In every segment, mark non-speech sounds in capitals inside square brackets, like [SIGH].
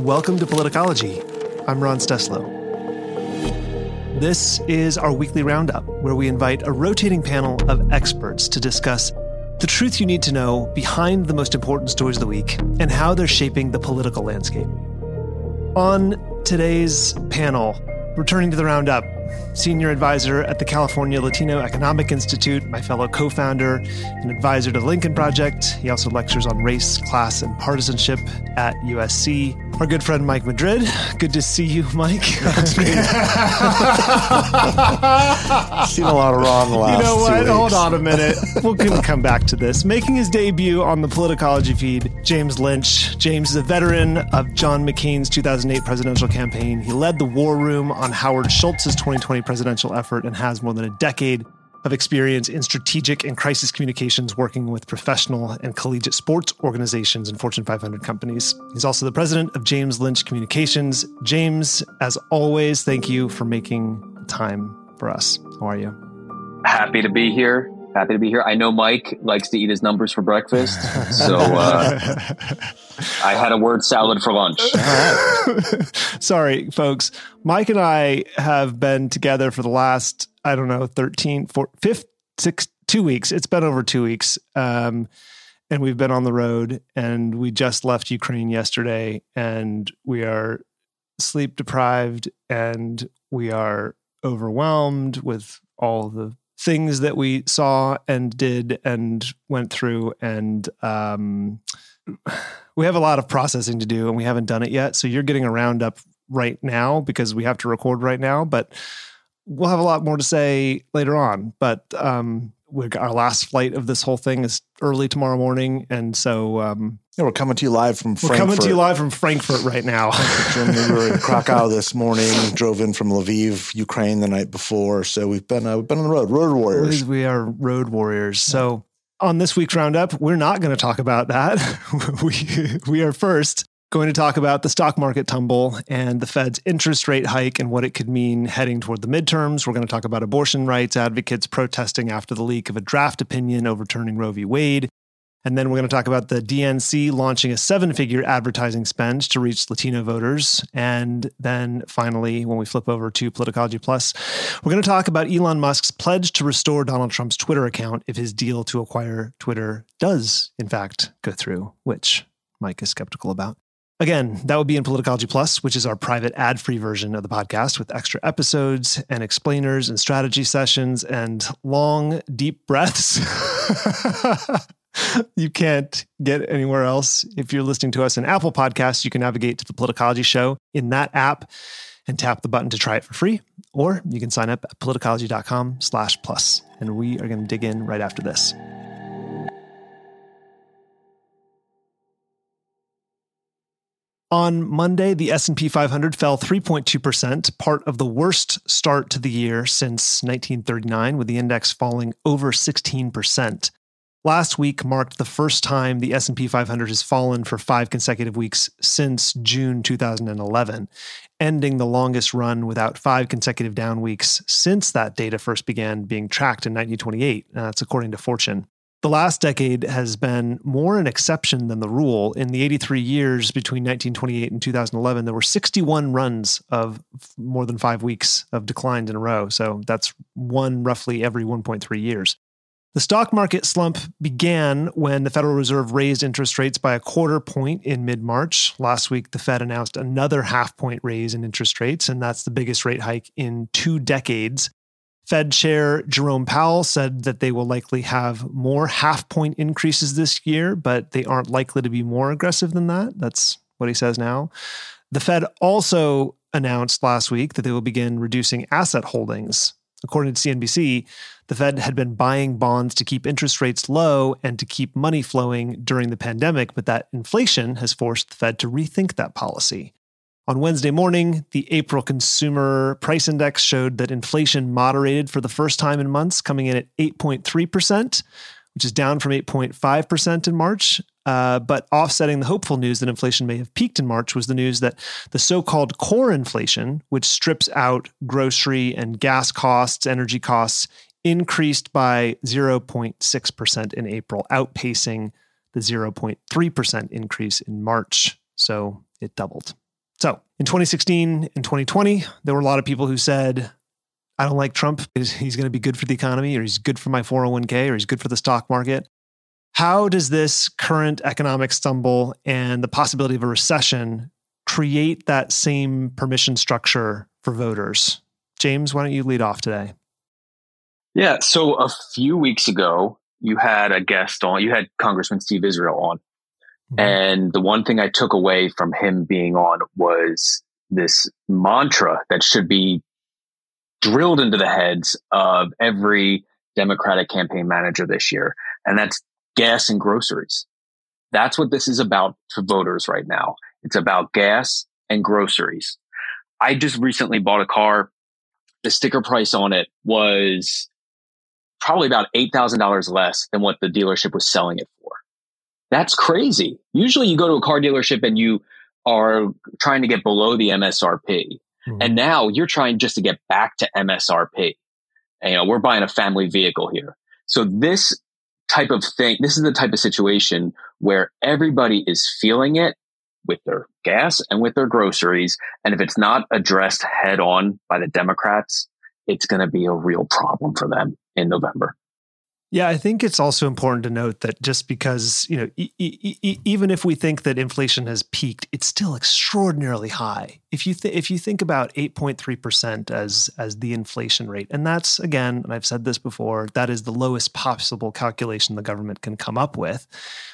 Welcome to Politicology. I'm Ron Steslow. This is our weekly roundup where we invite a rotating panel of experts to discuss the truth you need to know behind the most important stories of the week and how they're shaping the political landscape. On today's panel, returning to the roundup, senior advisor at the California Latino Economic Institute, my fellow co founder and advisor to the Lincoln Project. He also lectures on race, class, and partisanship at USC. Our good friend Mike Madrid. Good to see you, Mike. [LAUGHS] [LAUGHS] Seen a lot of wrong last You know what? Hold on a minute. [LAUGHS] We'll come back to this. Making his debut on the Politicology feed, James Lynch. James is a veteran of John McCain's 2008 presidential campaign. He led the war room on Howard Schultz's 2020 presidential effort and has more than a decade of experience in strategic and crisis communications working with professional and collegiate sports organizations and Fortune 500 companies. He's also the president of James Lynch Communications. James, as always, thank you for making time for us. How are you? happy to be here. Happy to be here. I know Mike likes to eat his numbers for breakfast, [LAUGHS] so uh, I had a word salad for lunch. [LAUGHS] Sorry, folks. Mike and I have been together for the last, I don't know, 13, 4, 5, 6, two weeks. It's been over two weeks. Um, and we've been on the road and we just left Ukraine yesterday and we are sleep deprived and we are overwhelmed with all the things that we saw and did and went through and um, we have a lot of processing to do and we haven't done it yet so you're getting a roundup right now because we have to record right now but we'll have a lot more to say later on but um, our last flight of this whole thing is early tomorrow morning and so um, Yeah, we're coming to you live from we're Frankfurt. coming to you live from frankfurt right now we were in Krakow this morning. Drove in from Lviv, Ukraine, the night before. So we've been uh, we've been on the road, road warriors. We are road warriors. So on this week's roundup, we're not going to talk about that. [LAUGHS] we we are first going to talk about the stock market tumble and the Fed's interest rate hike and what it could mean heading toward the midterms. We're going to talk about abortion rights advocates protesting after the leak of a draft opinion overturning Roe v. Wade. And then we're going to talk about the DNC launching a seven figure advertising spend to reach Latino voters. And then finally, when we flip over to Politicology Plus, we're going to talk about Elon Musk's pledge to restore Donald Trump's Twitter account if his deal to acquire Twitter does, in fact, go through, which Mike is skeptical about. Again, that would be in Politicology Plus, which is our private ad free version of the podcast with extra episodes and explainers and strategy sessions and long, deep breaths. [LAUGHS] you can't get anywhere else. If you're listening to us in Apple Podcasts, you can navigate to the Politicology Show in that app and tap the button to try it for free. Or you can sign up at politicology.com slash plus. And we are going to dig in right after this. On Monday, the S&P 500 fell 3.2%, part of the worst start to the year since 1939 with the index falling over 16%. Last week marked the first time the S&P 500 has fallen for 5 consecutive weeks since June 2011, ending the longest run without 5 consecutive down weeks since that data first began being tracked in 1928. Uh, that's according to Fortune. The last decade has been more an exception than the rule. In the 83 years between 1928 and 2011, there were 61 runs of more than five weeks of declines in a row. So that's one roughly every 1.3 years. The stock market slump began when the Federal Reserve raised interest rates by a quarter point in mid March. Last week, the Fed announced another half point raise in interest rates, and that's the biggest rate hike in two decades. Fed Chair Jerome Powell said that they will likely have more half point increases this year, but they aren't likely to be more aggressive than that. That's what he says now. The Fed also announced last week that they will begin reducing asset holdings. According to CNBC, the Fed had been buying bonds to keep interest rates low and to keep money flowing during the pandemic, but that inflation has forced the Fed to rethink that policy. On Wednesday morning, the April Consumer Price Index showed that inflation moderated for the first time in months, coming in at 8.3%, which is down from 8.5% in March. Uh, but offsetting the hopeful news that inflation may have peaked in March was the news that the so called core inflation, which strips out grocery and gas costs, energy costs, increased by 0.6% in April, outpacing the 0.3% increase in March. So it doubled. So in 2016 and 2020, there were a lot of people who said, I don't like Trump. because He's going to be good for the economy, or he's good for my 401k, or he's good for the stock market. How does this current economic stumble and the possibility of a recession create that same permission structure for voters? James, why don't you lead off today? Yeah. So a few weeks ago, you had a guest on, you had Congressman Steve Israel on. Mm-hmm. And the one thing I took away from him being on was this mantra that should be drilled into the heads of every Democratic campaign manager this year. And that's gas and groceries. That's what this is about for voters right now. It's about gas and groceries. I just recently bought a car. The sticker price on it was probably about $8,000 less than what the dealership was selling it for. That's crazy. Usually you go to a car dealership and you are trying to get below the MSRP. Mm-hmm. And now you're trying just to get back to MSRP. And, you know, we're buying a family vehicle here. So this type of thing, this is the type of situation where everybody is feeling it with their gas and with their groceries. And if it's not addressed head on by the Democrats, it's going to be a real problem for them in November. Yeah, I think it's also important to note that just because, you know, e- e- e- even if we think that inflation has peaked, it's still extraordinarily high. If you th- if you think about 8.3% as as the inflation rate, and that's again, and I've said this before, that is the lowest possible calculation the government can come up with.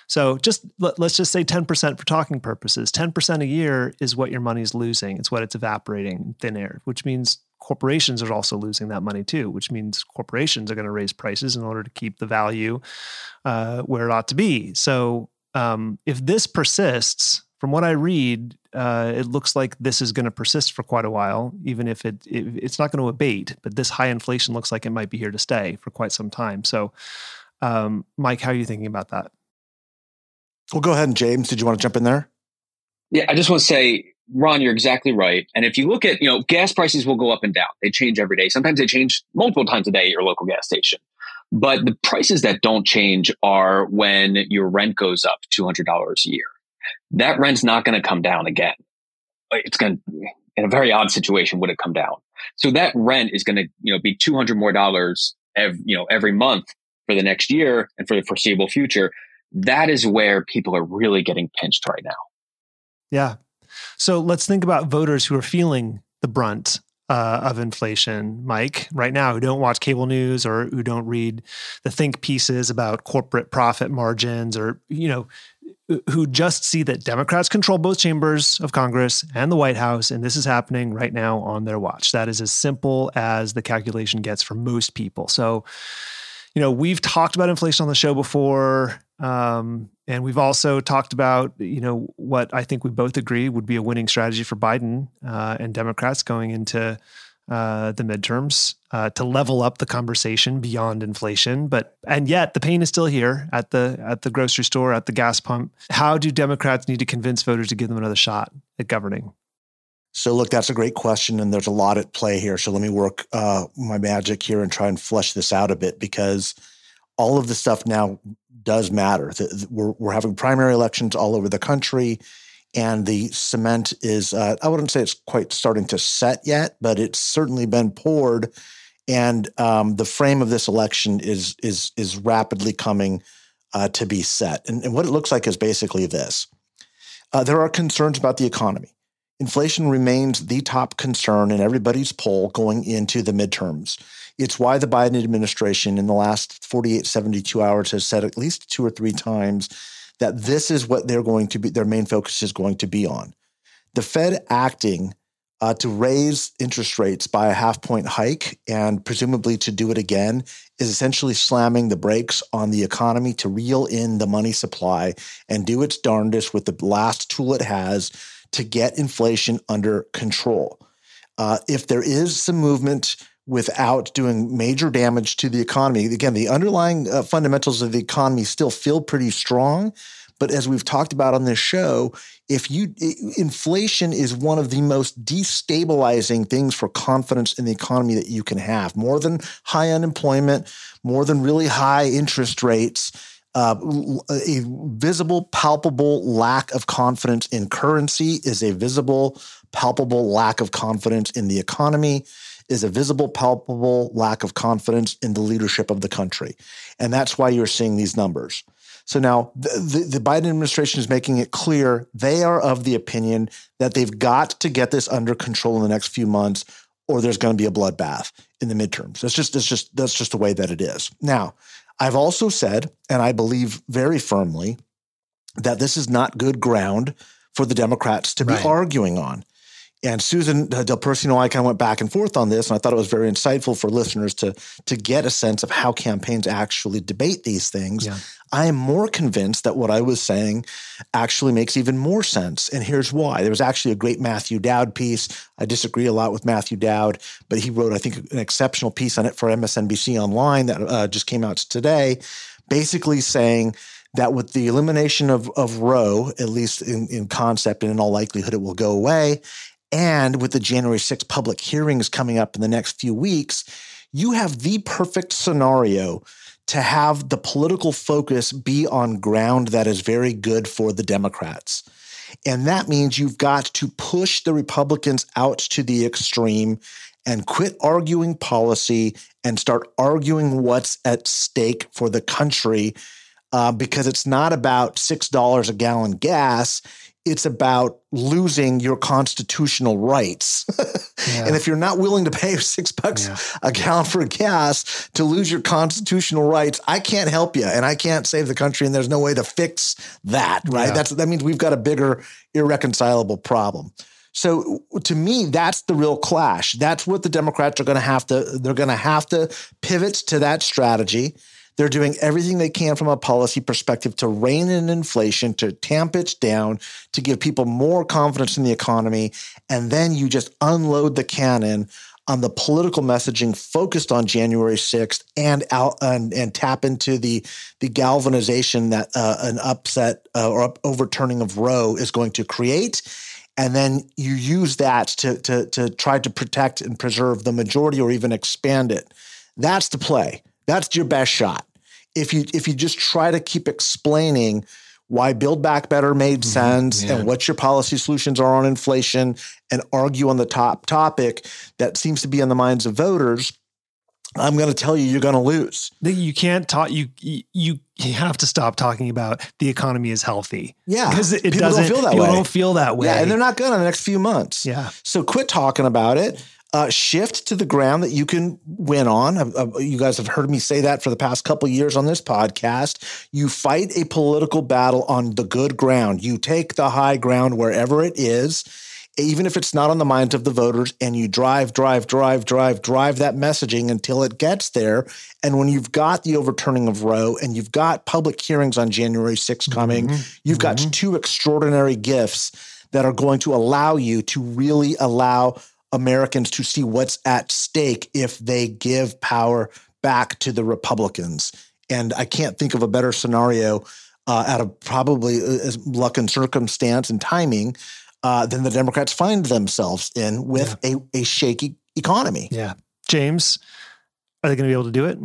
So just let, us just say 10% for talking purposes. 10% a year is what your money is losing. It's what it's evaporating thin air, which means corporations are also losing that money too, which means corporations are going to raise prices in order to keep the value uh, where it ought to be. So um, if this persists, from what I read, uh, it looks like this is going to persist for quite a while, even if it, it, it's not going to abate. But this high inflation looks like it might be here to stay for quite some time. So, um, Mike, how are you thinking about that? Well, go ahead, and James. Did you want to jump in there? Yeah, I just want to say Ron, you're exactly right. And if you look at, you know, gas prices will go up and down. They change every day. Sometimes they change multiple times a day at your local gas station. But the prices that don't change are when your rent goes up $200 a year. That rent's not going to come down again. Uh, it's going to, in a very odd situation, would it come down? So that rent is going to, you know, be 200 more dollars every, you know, every month for the next year and for the foreseeable future. That is where people are really getting pinched right now. Yeah, so let's think about voters who are feeling the brunt uh, of inflation, Mike, right now, who don't watch cable news or who don't read the think pieces about corporate profit margins or, you know, who just see that Democrats control both chambers of Congress and the White House, and this is happening right now on their watch. That is as simple as the calculation gets for most people. So, you know, we've talked about inflation on the show before. Um, and we've also talked about, you know, what I think we both agree would be a winning strategy for Biden uh, and Democrats going into uh, the midterms uh, to level up the conversation beyond inflation. But and yet the pain is still here at the at the grocery store, at the gas pump. How do Democrats need to convince voters to give them another shot at governing? So, look, that's a great question, and there's a lot at play here. So, let me work uh, my magic here and try and flesh this out a bit because all of the stuff now does matter. We're, we're having primary elections all over the country, and the cement is, uh, I wouldn't say it's quite starting to set yet, but it's certainly been poured. And um, the frame of this election is is is rapidly coming uh, to be set. And, and, what it looks like is basically this: uh, there are concerns about the economy. Inflation remains the top concern in everybody's poll going into the midterms. It's why the Biden administration in the last 48, 72 hours has said at least two or three times that this is what they're going to be, their main focus is going to be on. The Fed acting uh, to raise interest rates by a half point hike and presumably to do it again is essentially slamming the brakes on the economy to reel in the money supply and do its darndest with the last tool it has to get inflation under control. Uh, if there is some movement without doing major damage to the economy. Again, the underlying uh, fundamentals of the economy still feel pretty strong. But as we've talked about on this show, if you inflation is one of the most destabilizing things for confidence in the economy that you can have, more than high unemployment, more than really high interest rates. Uh, a visible, palpable lack of confidence in currency is a visible, palpable lack of confidence in the economy, is a visible, palpable lack of confidence in the leadership of the country. And that's why you're seeing these numbers. So now the, the, Biden administration is making it clear they are of the opinion that they've got to get this under control in the next few months, or there's going to be a bloodbath in the midterms. That's just that's just that's just the way that it is. Now, I've also said, and I believe very firmly, that this is not good ground for the Democrats to be right. arguing on. And Susan Del Percio and I kind of went back and forth on this, and I thought it was very insightful for listeners to to get a sense of how campaigns actually debate these things. Yeah. I am more convinced that what I was saying actually makes even more sense, and here's why. There was actually a great Matthew Dowd piece. I disagree a lot with Matthew Dowd, but he wrote, I think, an exceptional piece on it for MSNBC Online that uh, just came out today, basically saying that with the elimination of, of Roe, at least in, in concept and in all likelihood, it will go away. And with the January 6th public hearings coming up in the next few weeks, you have the perfect scenario to have the political focus be on ground that is very good for the Democrats. And that means you've got to push the Republicans out to the extreme and quit arguing policy and start arguing what's at stake for the country uh, because it's not about $6 a gallon gas it's about losing your constitutional rights. [LAUGHS] yeah. And if you're not willing to pay [LAUGHS] six bucks yeah. a gallon for gas to lose your constitutional rights, I can't help you and I can't save the country. And there's no way to fix that, right? Yeah. That's that means we've got a bigger irreconcilable problem. So to me, that's the real clash. That's what the Democrats are going to have to, they're going to have to pivot to that strategy. They're doing everything they can from a policy perspective to rein in inflation, to tamp it down, to give people more confidence in the economy. And then you just unload the cannon on the political messaging focused on January 6th and out and, and tap into the the galvanization that uh, an upset uh, or overturning of Roe is going to create. And then you use that to, to, to try to protect and preserve the majority or even expand it. That's the play. That's your best shot. If you if you just try to keep explaining why Build Back Better made mm-hmm. sense yeah. and what your policy solutions are on inflation and argue on the top topic that seems to be on the minds of voters, I'm going to tell you you're going to lose. You can't talk. You you you have to stop talking about the economy is healthy. Yeah, because it people doesn't don't feel that people way. Don't feel that way. Yeah, and they're not going to the next few months. Yeah. So quit talking about it uh, shift to the ground that you can win on. Uh, you guys have heard me say that for the past couple years on this podcast. You fight a political battle on the good ground. You take the high ground wherever it is, even if it's not on the minds of the voters, and you drive, drive, drive, drive, drive that messaging until it gets there. And when you've got the overturning of Roe and you've got public hearings on January 6th coming, mm-hmm. you've got mm-hmm. two extraordinary gifts that are going to allow you to really allow Americans to see what's at stake if they give power back to the Republicans. And I can't think of a better scenario uh, out of probably uh, luck and circumstance and timing uh, than the Democrats find themselves in with yeah. a, a shaky economy. Yeah. James, are they going to be able to do it?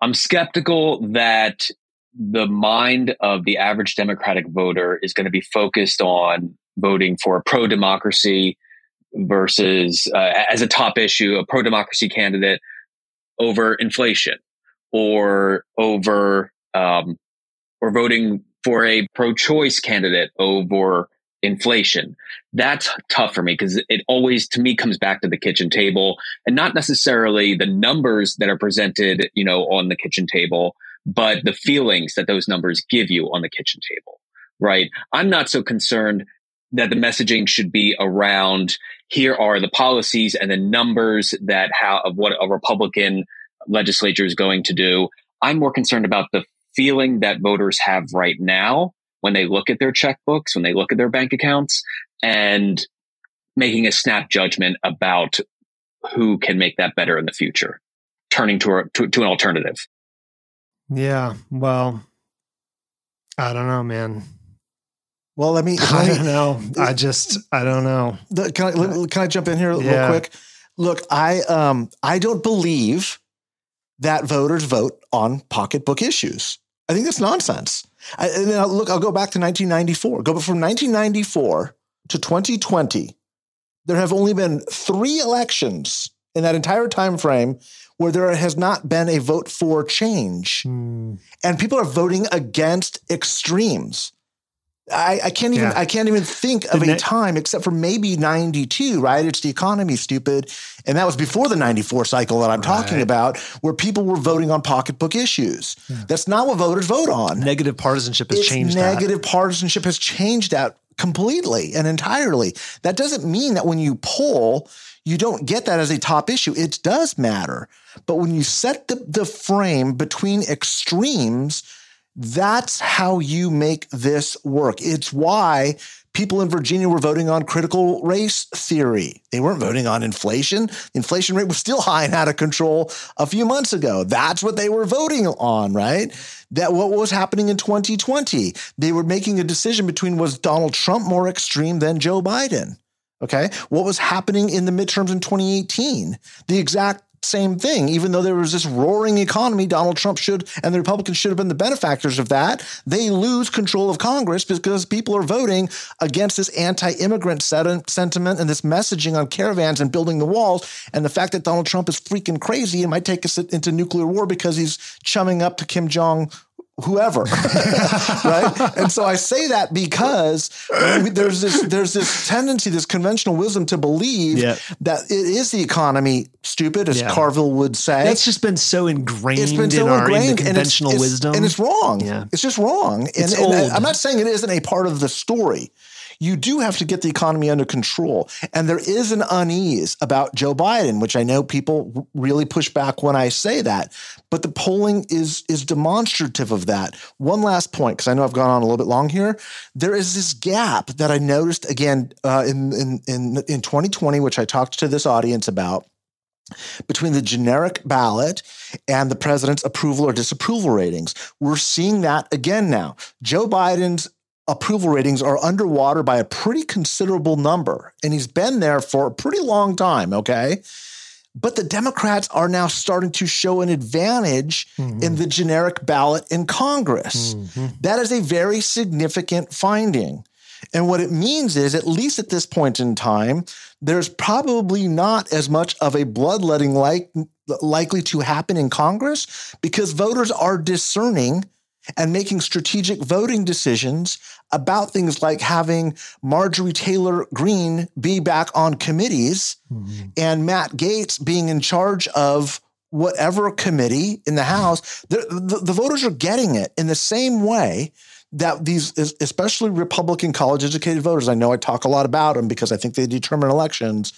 I'm skeptical that the mind of the average Democratic voter is going to be focused on voting for a pro democracy, versus uh, as a top issue a pro democracy candidate over inflation or over um, or voting for a pro choice candidate over inflation. That's tough for me because it always to me comes back to the kitchen table and not necessarily the numbers that are presented, you know, on the kitchen table, but the feelings that those numbers give you on the kitchen table. Right. I'm not so concerned that the messaging should be around here are the policies and the numbers that how of what a Republican legislature is going to do. I'm more concerned about the feeling that voters have right now when they look at their checkbooks, when they look at their bank accounts, and making a snap judgment about who can make that better in the future, turning to, a, to, to an alternative. Yeah. Well, I don't know, man. Well, let me. [LAUGHS] Let I don't [LAUGHS] know. I just, I don't know. Can I can I jump in here yeah. real quick? Look, I um I don't believe that voters vote on pocketbook issues. I think that's nonsense. I, and then I'll, look, I'll go back to 1994. Go from 1994 to 2020. There have only been three elections in that entire time frame where there has not been a vote for change. Mm. And people are voting against extremes. I, I can't even yeah. I can't even think of a time except for maybe 92, right? It's the economy, stupid. And that was before the 94 cycle that I'm right. talking about, where people were voting on pocketbook issues. Yeah. That's not what voters vote on. Negative partisanship has it's changed negative that. partisanship has changed that completely and entirely. That doesn't mean that when you poll, you don't get that as a top issue. It does matter. But when you set the, the frame between extremes, that's how you make this work. It's why people in Virginia were voting on critical race theory. They weren't voting on inflation. The inflation rate was still high and out of control a few months ago. That's what they were voting on, right? That what was happening in 2020. They were making a decision between was Donald Trump more extreme than Joe Biden? Okay. What was happening in the midterms in 2018? The exact same thing. Even though there was this roaring economy, Donald Trump should and the Republicans should have been the benefactors of that. They lose control of Congress because people are voting against this anti-immigrant sentiment and this messaging on caravans and building the walls. And the fact that Donald Trump is freaking crazy and might take us into nuclear war because he's chumming up to Kim Jong whoever [LAUGHS] right and so i say that because there's this there's this tendency this conventional wisdom to believe yeah. that it is the economy stupid as yeah. carville would say that's just been so ingrained it's been so in our ingrained, in conventional and it's, wisdom and it's wrong yeah. it's just wrong and, and i'm not saying it isn't a part of the story you do have to get the economy under control. And there is an unease about Joe Biden, which I know people really push back when I say that. But the polling is, is demonstrative of that. One last point, because I know I've gone on a little bit long here. There is this gap that I noticed again uh, in, in, in, in 2020, which I talked to this audience about between the generic ballot and the president's approval or disapproval ratings. We're seeing that again now. Joe Biden's approval ratings are underwater by a pretty considerable number. And he's been there for a pretty long time, okay? But the Democrats are now starting to show an advantage mm-hmm. in the generic ballot in Congress. Mm-hmm. That is a very significant finding. And what it means is, at least at this point in time, there's probably not as much of a bloodletting like, likely to happen in Congress because voters are discerning and making strategic voting decisions about things like having Marjorie Taylor Greene be back on committees mm-hmm. and Matt Gaetz being in charge of whatever committee in the House. The, the, the, voters are getting it in the same way that these, especially Republican college educated voters, I know I talk a lot about them because I think they determine elections,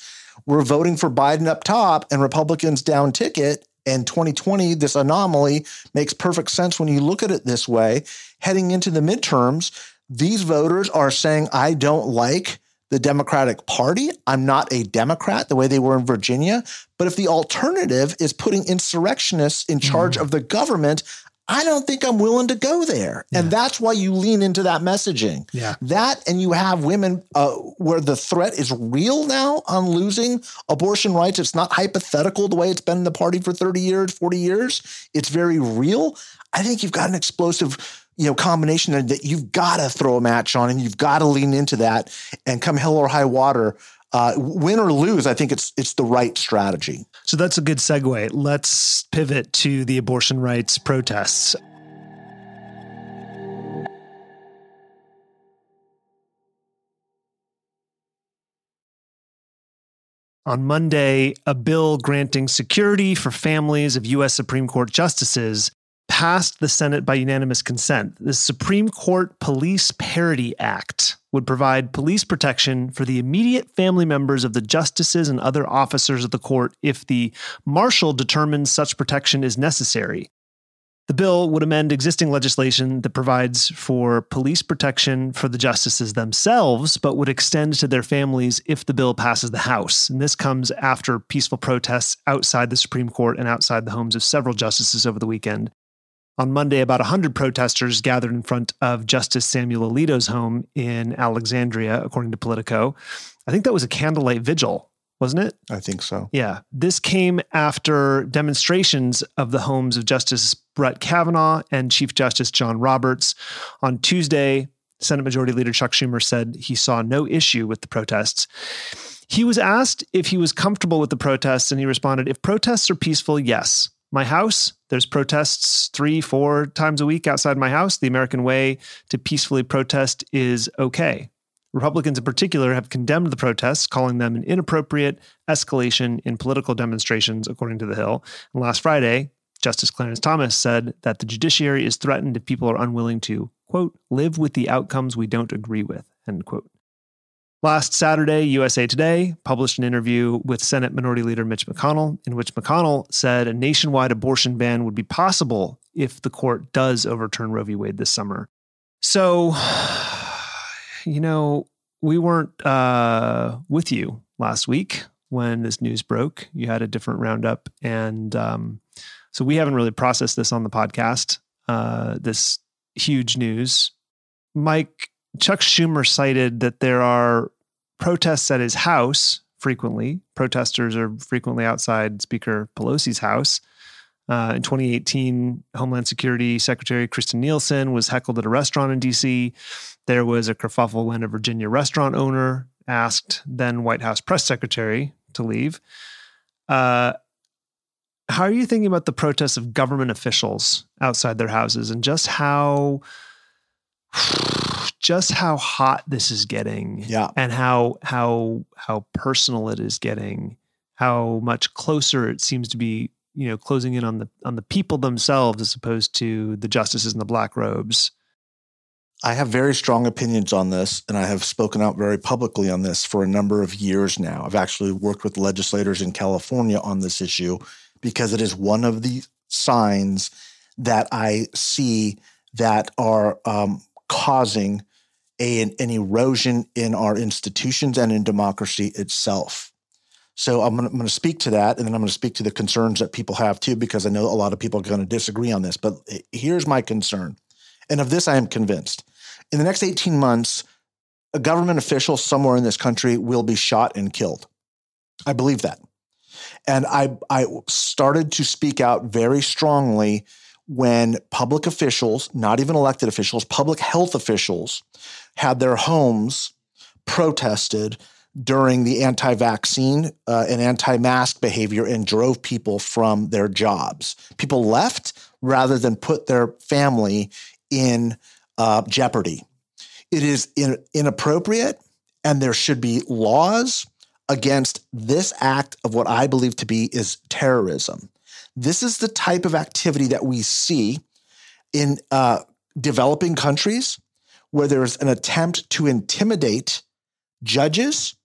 were voting for Biden up top and Republicans down ticket and 2020, this anomaly makes perfect sense when you look at it this way. Heading into the midterms, these voters are saying, I don't like the Democratic Party. I'm not a Democrat the way they were in Virginia. But if the alternative is putting insurrectionists in charge mm. of the government, I don't think I'm willing to go there. Yeah. And that's why you lean into that messaging. Yeah. That and you have women uh, where the threat is real now on losing abortion rights. It's not hypothetical the way it's been in the party for 30 years, 40 years. It's very real. I think you've got an explosive you know combination that you've got to throw a match on and you've got to lean into that and come hell or high water uh, win or lose, I think it's it's the right strategy. So that's a good segue. Let's pivot to the abortion rights protests. On Monday, a bill granting security for families of U.S. Supreme Court justices passed the Senate by unanimous consent. The Supreme Court Police Parity Act would provide police protection for the immediate family members of the justices and other officers of the court if the marshal determines such protection is necessary. The bill would amend existing legislation that provides for police protection for the justices themselves, but would extend to their families if the bill passes the House. And this comes after peaceful protests outside the Supreme Court and outside the homes of several justices over the weekend. On Monday, about 100 protesters gathered in front of Justice Samuel Alito's home in Alexandria, according to Politico. I think that was a candlelight vigil. wasn't it? I think so. Yeah. This came after demonstrations of the homes of Justice Brett Kavanaugh and Chief Justice John Roberts. On Tuesday, Senate Majority Leader Chuck Schumer said he saw no issue with the protests. He was asked if he was comfortable with the protests, and he responded, If protests are peaceful, yes. My house, there's protests three, four times a week outside my house. The American way to peacefully protest is okay. Republicans in particular have condemned the protests, calling them an inappropriate escalation in political demonstrations, according to The Hill. And last Friday, Justice Clarence Thomas said that the judiciary is threatened if people are unwilling to, quote, live with the outcomes we don't agree with, end quote. Last Saturday, USA Today published an interview with Senate Minority Leader Mitch McConnell, in which McConnell said a nationwide abortion ban would be possible if the court does overturn Roe v. Wade this summer. So, [SIGHS] you know, we weren't uh, with you last week when this news broke. You had a different roundup. And um, so we haven't really processed this on the podcast, uh, this huge news. Mike, Chuck Schumer cited that there are protests at his house frequently. Protesters are frequently outside Speaker Pelosi's house. Uh, in 2018, Homeland Security Secretary Kirstjen Nielsen was heckled at a restaurant in DC. There was a kerfuffle when a Virginia restaurant owner asked then White House press secretary to leave. Uh, how are you thinking about the protests of government officials outside their houses and just how just how hot this is getting yeah. and how how how personal it is getting how much closer it seems to be you know closing in on the on the people themselves as opposed to the justices in the black robes I have very strong opinions on this, and I have spoken out very publicly on this for a number of years now. I've actually worked with legislators in California on this issue because it is one of the signs that I see that are um, causing a, an erosion in our institutions and in democracy itself. So I'm going to speak to that, and then I'm going to speak to the concerns that people have too, because I know a lot of people are going to disagree on this. But eh, here's my concern, and of this I am convinced: in the next 18 months, a government official somewhere in this country will be shot and killed. I believe that, and I I started to speak out very strongly when public officials, not even elected officials, public health officials had their homes protested during the anti vaccine uh, and anti mask behavior and drove people from their jobs. People left rather than put their family in uh, jeopardy. It is in, inappropriate, and there should be laws against this act of what I believe to be is terrorism. This is the type of activity that we see in uh, developing countries where there's an attempt to intimidate judges,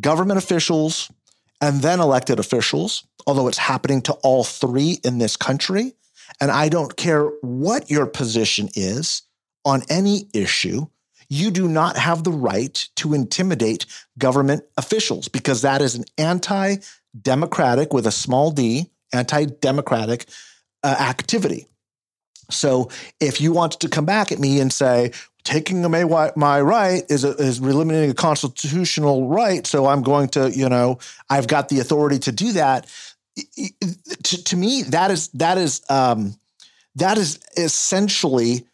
government officials, and then elected officials, although it's happening to all three in this country. And I don't care what your position is on any issue, you do not have the right to intimidate government officials because that is an anti democratic with a small d anti democratic uh, activity. So if you want to come back at me and say, taking away my right is a, is eliminating a constitutional right, so I'm going to, you know, I've got the authority to do that. To, to me, that is that is um, that is essentially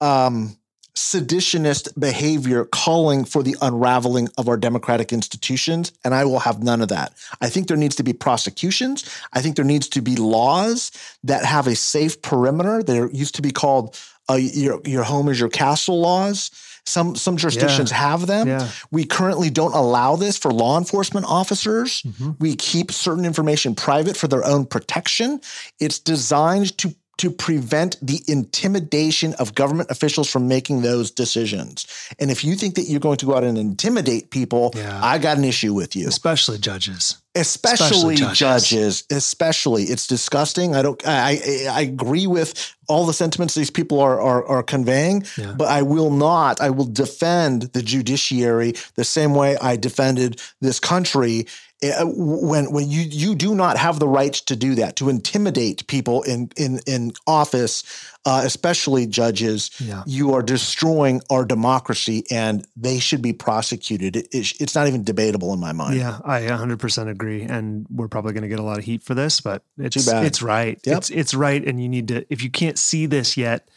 um, seditionist behavior calling for the unraveling of our democratic institutions. And I will have none of that. I think there needs to be prosecutions. I think there needs to be laws that have a safe perimeter. There used to be called uh, your, your home is your castle laws. Some some jurisdictions yeah. have them. Yeah. We currently don't allow this for law enforcement officers. Mm-hmm. We keep certain information private for their own protection. It's designed to to prevent the intimidation of government officials from making those decisions. And if you think that you're going to go out and intimidate people, yeah. I got an issue with you. Especially judges. Especially, especially judges. judges. Especially, it's disgusting. I don't. I, I, I agree with all the sentiments these people are are, are conveying, yeah. but I will not. I will defend the judiciary the same way I defended this country uh, when when you you do not have the right to do that to intimidate people in in in office uh, especially judges yeah. you are destroying our democracy and they should be prosecuted. It, it, it's not even debatable in my mind. Yeah i 100% agree. And we're probably going to get a lot of heat for this but it's it's right. Yep. it's it's right. And you need to if you can't see this yet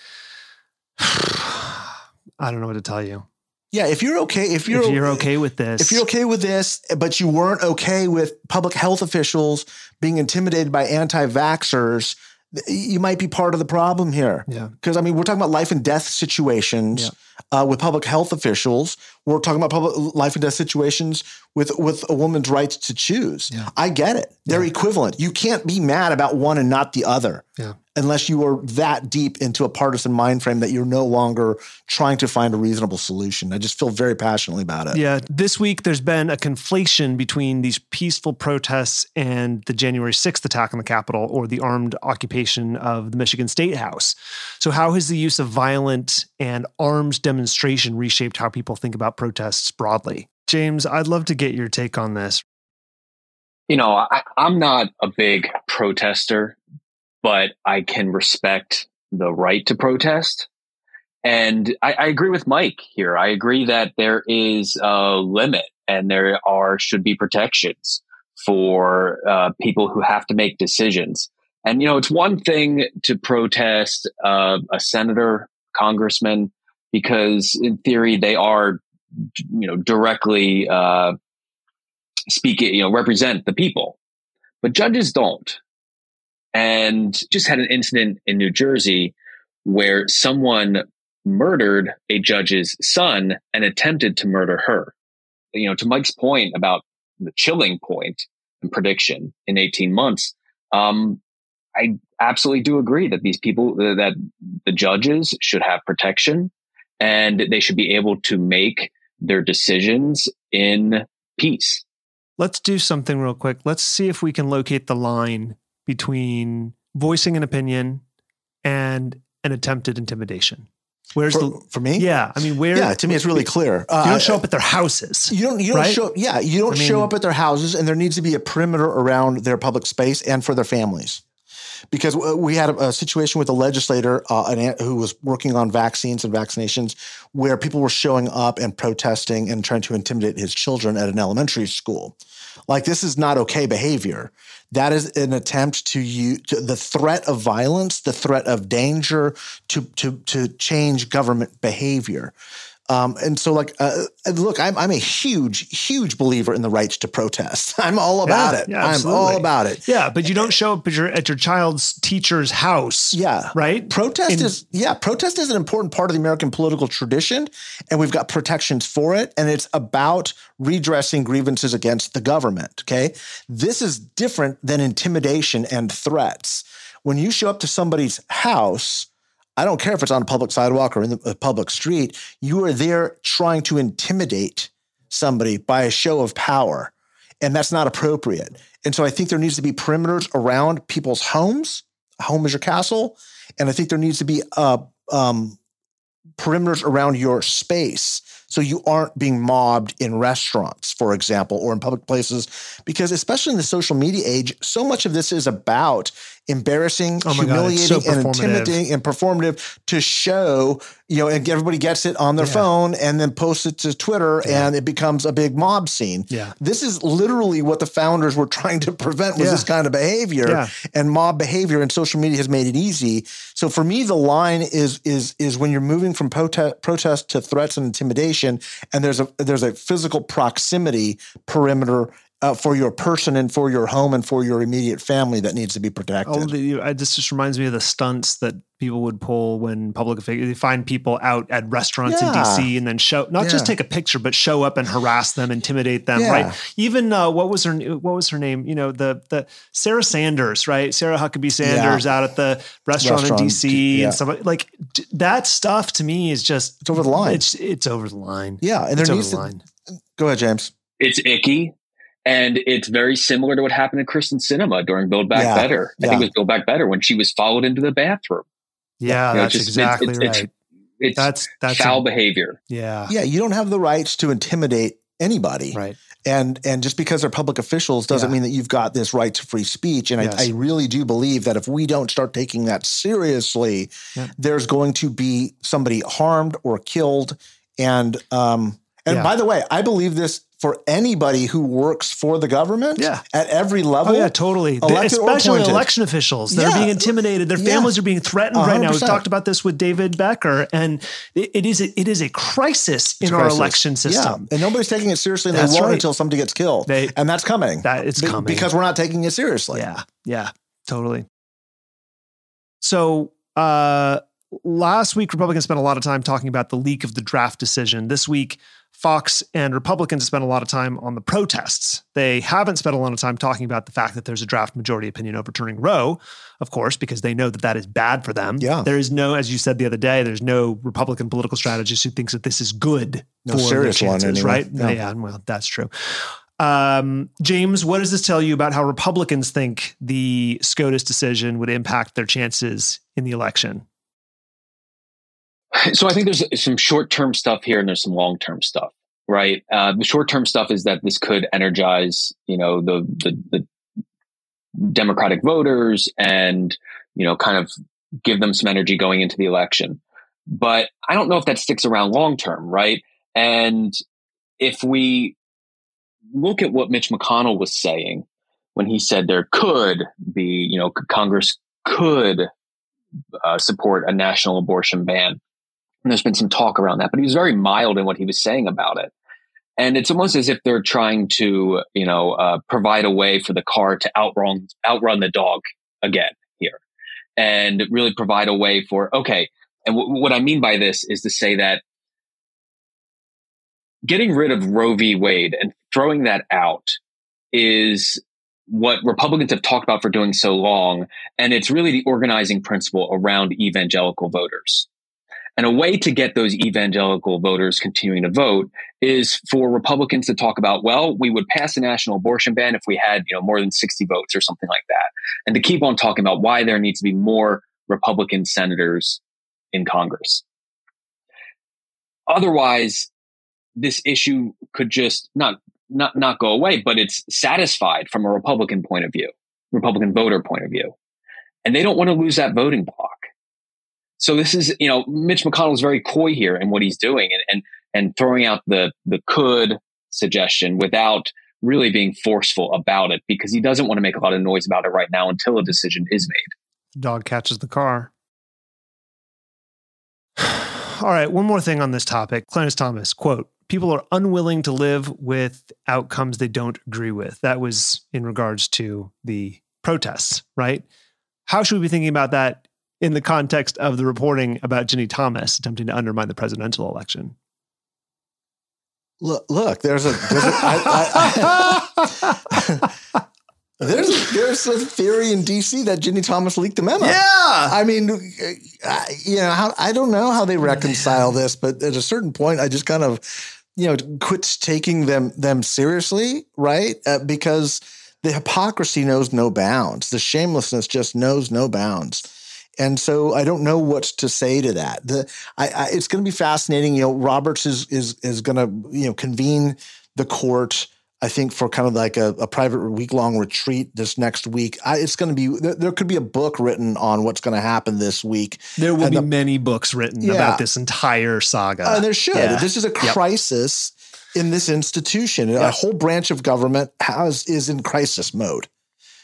[SIGHS] i don't know what to tell you. Yeah, if you're okay, if you're if you're okay with this, if you're okay with this, but you weren't okay with public health officials being intimidated by anti-vaxxers, you might be part of the problem here. Yeah, because I mean, we're talking about life and death situations yeah. uh, with public health officials. We're talking about public life and death situations with with a woman's right to choose. Yeah. I get it; they're yeah. equivalent. You can't be mad about one and not the other. Yeah unless you are that deep into a partisan mind frame that you're no longer trying to find a reasonable solution. I just feel very passionately about it. Yeah. This week, there's been a conflation between these peaceful protests and the January 6th attack on the Capitol or the armed occupation of the Michigan State House. So, how has the use of violent and arms demonstration reshaped how people think about protests broadly? James, I'd love to get your take on this. You know, I, I'm not a big protester but I can respect the right to protest. And I, I, agree with Mike here. I agree that there is a limit and there are should be protections for uh, people who have to make decisions. And you know, it's one thing to protest uh, a senator, congressman, because in theory they are, you know, directly uh, speaking, you know, represent the people. But judges don't and just had an incident in New Jersey where someone murdered a judge's son and attempted to murder her. You know, to Mike's point about the chilling point and prediction in 18 months, um, I absolutely do agree that these people, that the judges should have protection and they should be able to make their decisions in peace. Let's do something real quick. Let's see if we can locate the line between voicing an opinion and an attempted intimidation. Where's for, the for me? Yeah, I mean, where? Yeah, to me, it's really clear. Uh, you don't show up at their houses. You don't. You don't right? show. Yeah, you don't I mean, show up at their houses, and there needs to be a perimeter around their public space and for their families. Because we had a, a situation with a legislator uh, an, who was working on vaccines and vaccinations, where people were showing up and protesting and trying to intimidate his children at an elementary school. Like this is not okay behavior. That is an attempt to use to the threat of violence, the threat of danger to to to change government behavior. Um, and so, like, uh, look, I'm, I'm a huge, huge believer in the right to protest. [LAUGHS] I'm all about yeah, it. Yeah, I'm all about it. Yeah, but you don't show up at your at your child's teacher's house. Yeah, right. Protest in, is yeah, protest is an important part of the American political tradition, and we've got protections for it. And it's about redressing grievances against the government. Okay, this is different than intimidation and threats. When you show up to somebody's house I don't care if it's on a public sidewalk or in the public street. You are there trying to intimidate somebody by a show of power, and that's not appropriate. And so I think there needs to be perimeters around people's homes. Home is your castle, and I think there needs to be uh, um, perimeters around your space so you aren't being mobbed in restaurants, for example, or in public places. Because especially in the social media age, so much of this is about embarrassing, oh humiliating, God, so and intimidating and performative to show, you know, and everybody gets it on their yeah. phone and then posts it to Twitter yeah. and it becomes a big mob scene. Yeah. This is literally what the founders were [LAUGHS] trying to prevent was yeah. this kind of behavior and mob behavior and social media has made it easy. So for me, the line is is is when you're moving from protest protest to threats and intimidation and there's a there's a physical proximity perimeter uh, for your person and for your home and for your immediate family that needs to be protected. Oh, the, I, this just reminds me of the stunts that people would pull when public figures they find people out at restaurants yeah. in DC and then show not yeah. just take a picture but show up and harass them, intimidate them, yeah. right? Even uh, what was her what was her name? You know the the Sarah Sanders, right? Sarah Huckabee Sanders out at the restaurant, restaurant in DC and stuff like that stuff. To me is just it's over the line. It's it's over the line. Yeah, and it's over the to, line. Go ahead, James. It's icky and it's very similar to what happened to Kyrsten Sinema during Build Back yeah, Better. I yeah. think it was Build Back Better when she was followed into the bathroom. Yeah, you know, that's just, exactly it's, right. It's, it's, that's that's foul a, behavior. Yeah, yeah. You don't have the rights to intimidate anybody. Right. And and just because they're public officials doesn't Yeah. mean that you've got this right to free speech. And Yes. I, I really do believe that if we don't start taking that seriously, Yeah. there's going to be somebody harmed or killed. And um and Yeah. by the way, I believe this for anybody who works for the government Yeah. at every level. Oh yeah, totally. The- Especially election officials. They're Yeah. being intimidated. Their families are being threatened right now. We've talked about this with David Becker, and it, it is a, it is a crisis in our crisis. election system. Yeah. And nobody's taking it seriously and That's they won't right. until somebody gets killed. They- and that's coming. That it's Be- coming Because we're not taking it seriously. Yeah, yeah, totally. So uh, last week, Republicans spent a lot of time talking about the leak of the draft decision. This week, Fox and Republicans spent a lot of time on the protests. They haven't spent a lot of time talking about the fact that there's a draft majority opinion overturning Roe, of course, because they know that that is bad for them. Yeah. There is no, as you said the other day, there's no Republican political strategist who thinks that this is good No for their serious one, chances, anyway. right? Yeah. yeah, well, that's true. Um, James, what does this tell you about how Republicans think the SCOTUS decision would impact their chances in the election? So I think there's some short term stuff here and there's some long term stuff, right? Uh, the short term stuff is that this could energize, you know, the, the the Democratic voters and you know, kind of give them some energy going into the election. But I don't know if that sticks around long term, right? And if we look at what Mitch McConnell was saying when he said there could be, you know, Congress could uh, support a national abortion ban. And there's been some talk around that, but he was very mild in what he was saying about it. And it's almost as if they're trying to, you know, uh, provide a way for the car to outrun outrun the dog again here, and really provide a way for okay. And w- what I mean by this is to say that getting rid of Roe v. Wade and throwing that out is what Republicans have talked about for doing so long, and it's really the organizing principle around evangelical voters. And a way to get those evangelical voters continuing to vote is for Republicans to talk about, well, we would pass a national abortion ban if we had, you know, more than 60 votes or something like that. And to keep on talking about why there needs to be more Republican senators in Congress. Otherwise, this issue could just not not not go away, but it's satisfied from a Republican point of view, Republican voter point of view. And they don't want to lose that voting block. So this is, you know, Mitch McConnell is very coy here in what he's doing and and and throwing out the the could suggestion without really being forceful about it because he doesn't want to make a lot of noise about it right now until a decision is made. Dog catches the car. [SIGHS] All right, one more thing on this topic. Clarence Thomas, quote, people are unwilling to live with outcomes they don't agree with. That was in regards to the protests, right? How should we be thinking about that in the context of the reporting about Ginny Thomas attempting to undermine the presidential election? Look, look, there's a, there's a, I, I, [LAUGHS] there's a, there's a theory in DC that Ginny Thomas leaked the memo. Yeah. I mean, I, you know, how, I don't know how they reconcile this, but at a certain point, I just kind of, you know, quit taking them them seriously, right? Uh, because the hypocrisy knows no bounds. The shamelessness just knows no bounds. And so I don't know what to say to that. The I, I it's going to be fascinating. You know, Roberts is is is going to you know convene the court. I think for kind of like a, a private week long retreat this next week. I, it's going to be there, there. Could be a book written on what's going to happen this week. There will And be the- many books written Yeah. about this entire saga. Uh, there should. Yeah. This is a crisis in this institution. A whole branch of government has is in crisis mode.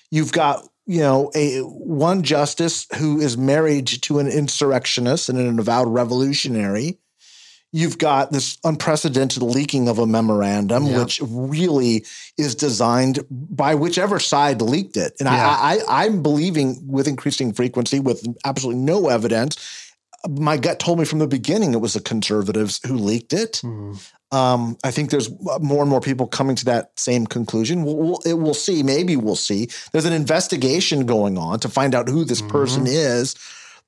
You've got you know a one justice who is married to an insurrectionist and an avowed revolutionary. You've got this unprecedented leaking of a memorandum, Yeah. which really is designed by whichever side leaked it. And Yeah. I, I, I'm believing with increasing frequency, with absolutely no evidence. My gut told me from the beginning it was the conservatives who leaked it. Mhm. Um, I think there's more and more people coming to that same conclusion. We'll, we'll, it, we'll see. Maybe we'll see. There's an investigation going on to find out who this person is.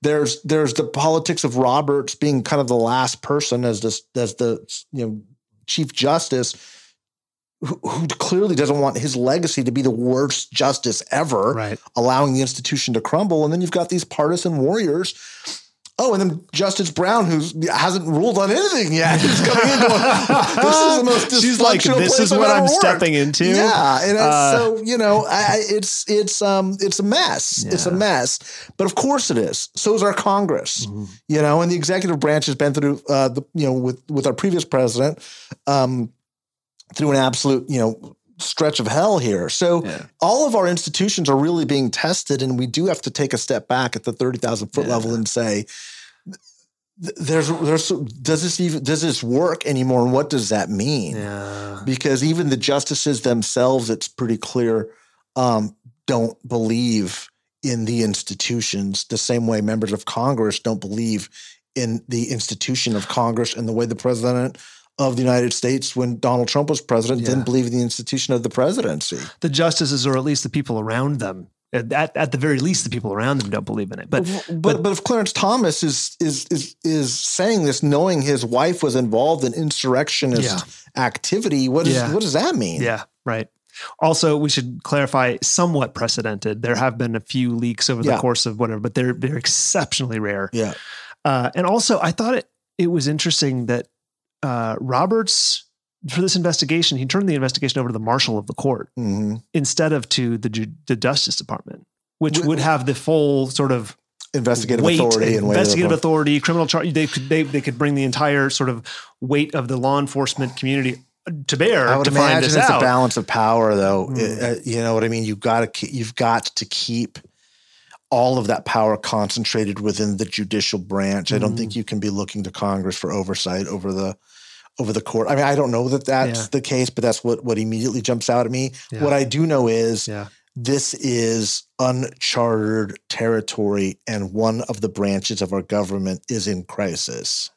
There's there's the politics of Roberts being kind of the last person as this as the you know chief justice who, who clearly doesn't want his legacy to be the worst justice ever Right. allowing the institution to crumble. And then you've got these partisan warriors Oh, and then Justice Brown, who hasn't ruled on anything yet, is coming in going, [LAUGHS] this is the most [LAUGHS] She's like, this is I've what I'm worked. stepping into. Yeah, and Uh, so you know, I, it's it's um it's a mess. It's a mess. But of course it is. So is our Congress. Mm-hmm. You know, and the executive branch has been through uh the you know with with our previous president um through an absolute you know stretch of hell here. So Yeah. all of our institutions are really being tested, and we do have to take a step back at the thirty thousand foot Yeah. level and say. There's, there's, does this even, does this work anymore? And what does that mean? Yeah. because even the justices themselves, it's pretty clear, um, don't believe in the institutions the same way members of Congress don't believe in the institution of Congress and the way the president of the United States, when Donald Trump was president, Yeah. didn't believe in the institution of the presidency. The justices, or at least the people around them, at, at the very least, the people around them don't believe in it. But but but, if Clarence Thomas is is is is saying this, knowing his wife was involved in insurrectionist Yeah. activity, what is Yeah. what does that mean? Yeah, right. Also, we should clarify somewhat precedented. There have been a few leaks over the Yeah. course of whatever, but they're they're exceptionally rare. yeah, Uh, and also, I thought it it was interesting that uh, Roberts for this investigation he turned the investigation over to the marshal of the court hmm instead of to the Ju- the Justice Department, which Wh- would have the full sort of investigative weight, authority and weight of the investigative authority, criminal charge. They could they they could bring the entire sort of weight of the law enforcement community to bear I would to find imagine it's out. a balance of power, though. Mm. It- uh, you know what I mean? You've got to you've got to keep all of that power concentrated within the judicial branch. I don't Mm. think you can be looking to Congress for oversight over the over the court. I mean, I don't know that that's Yeah. the case, but that's what what immediately jumps out at me. Yeah. What I do know is Yeah. this is uncharted territory, and one of the branches of our government is in crisis.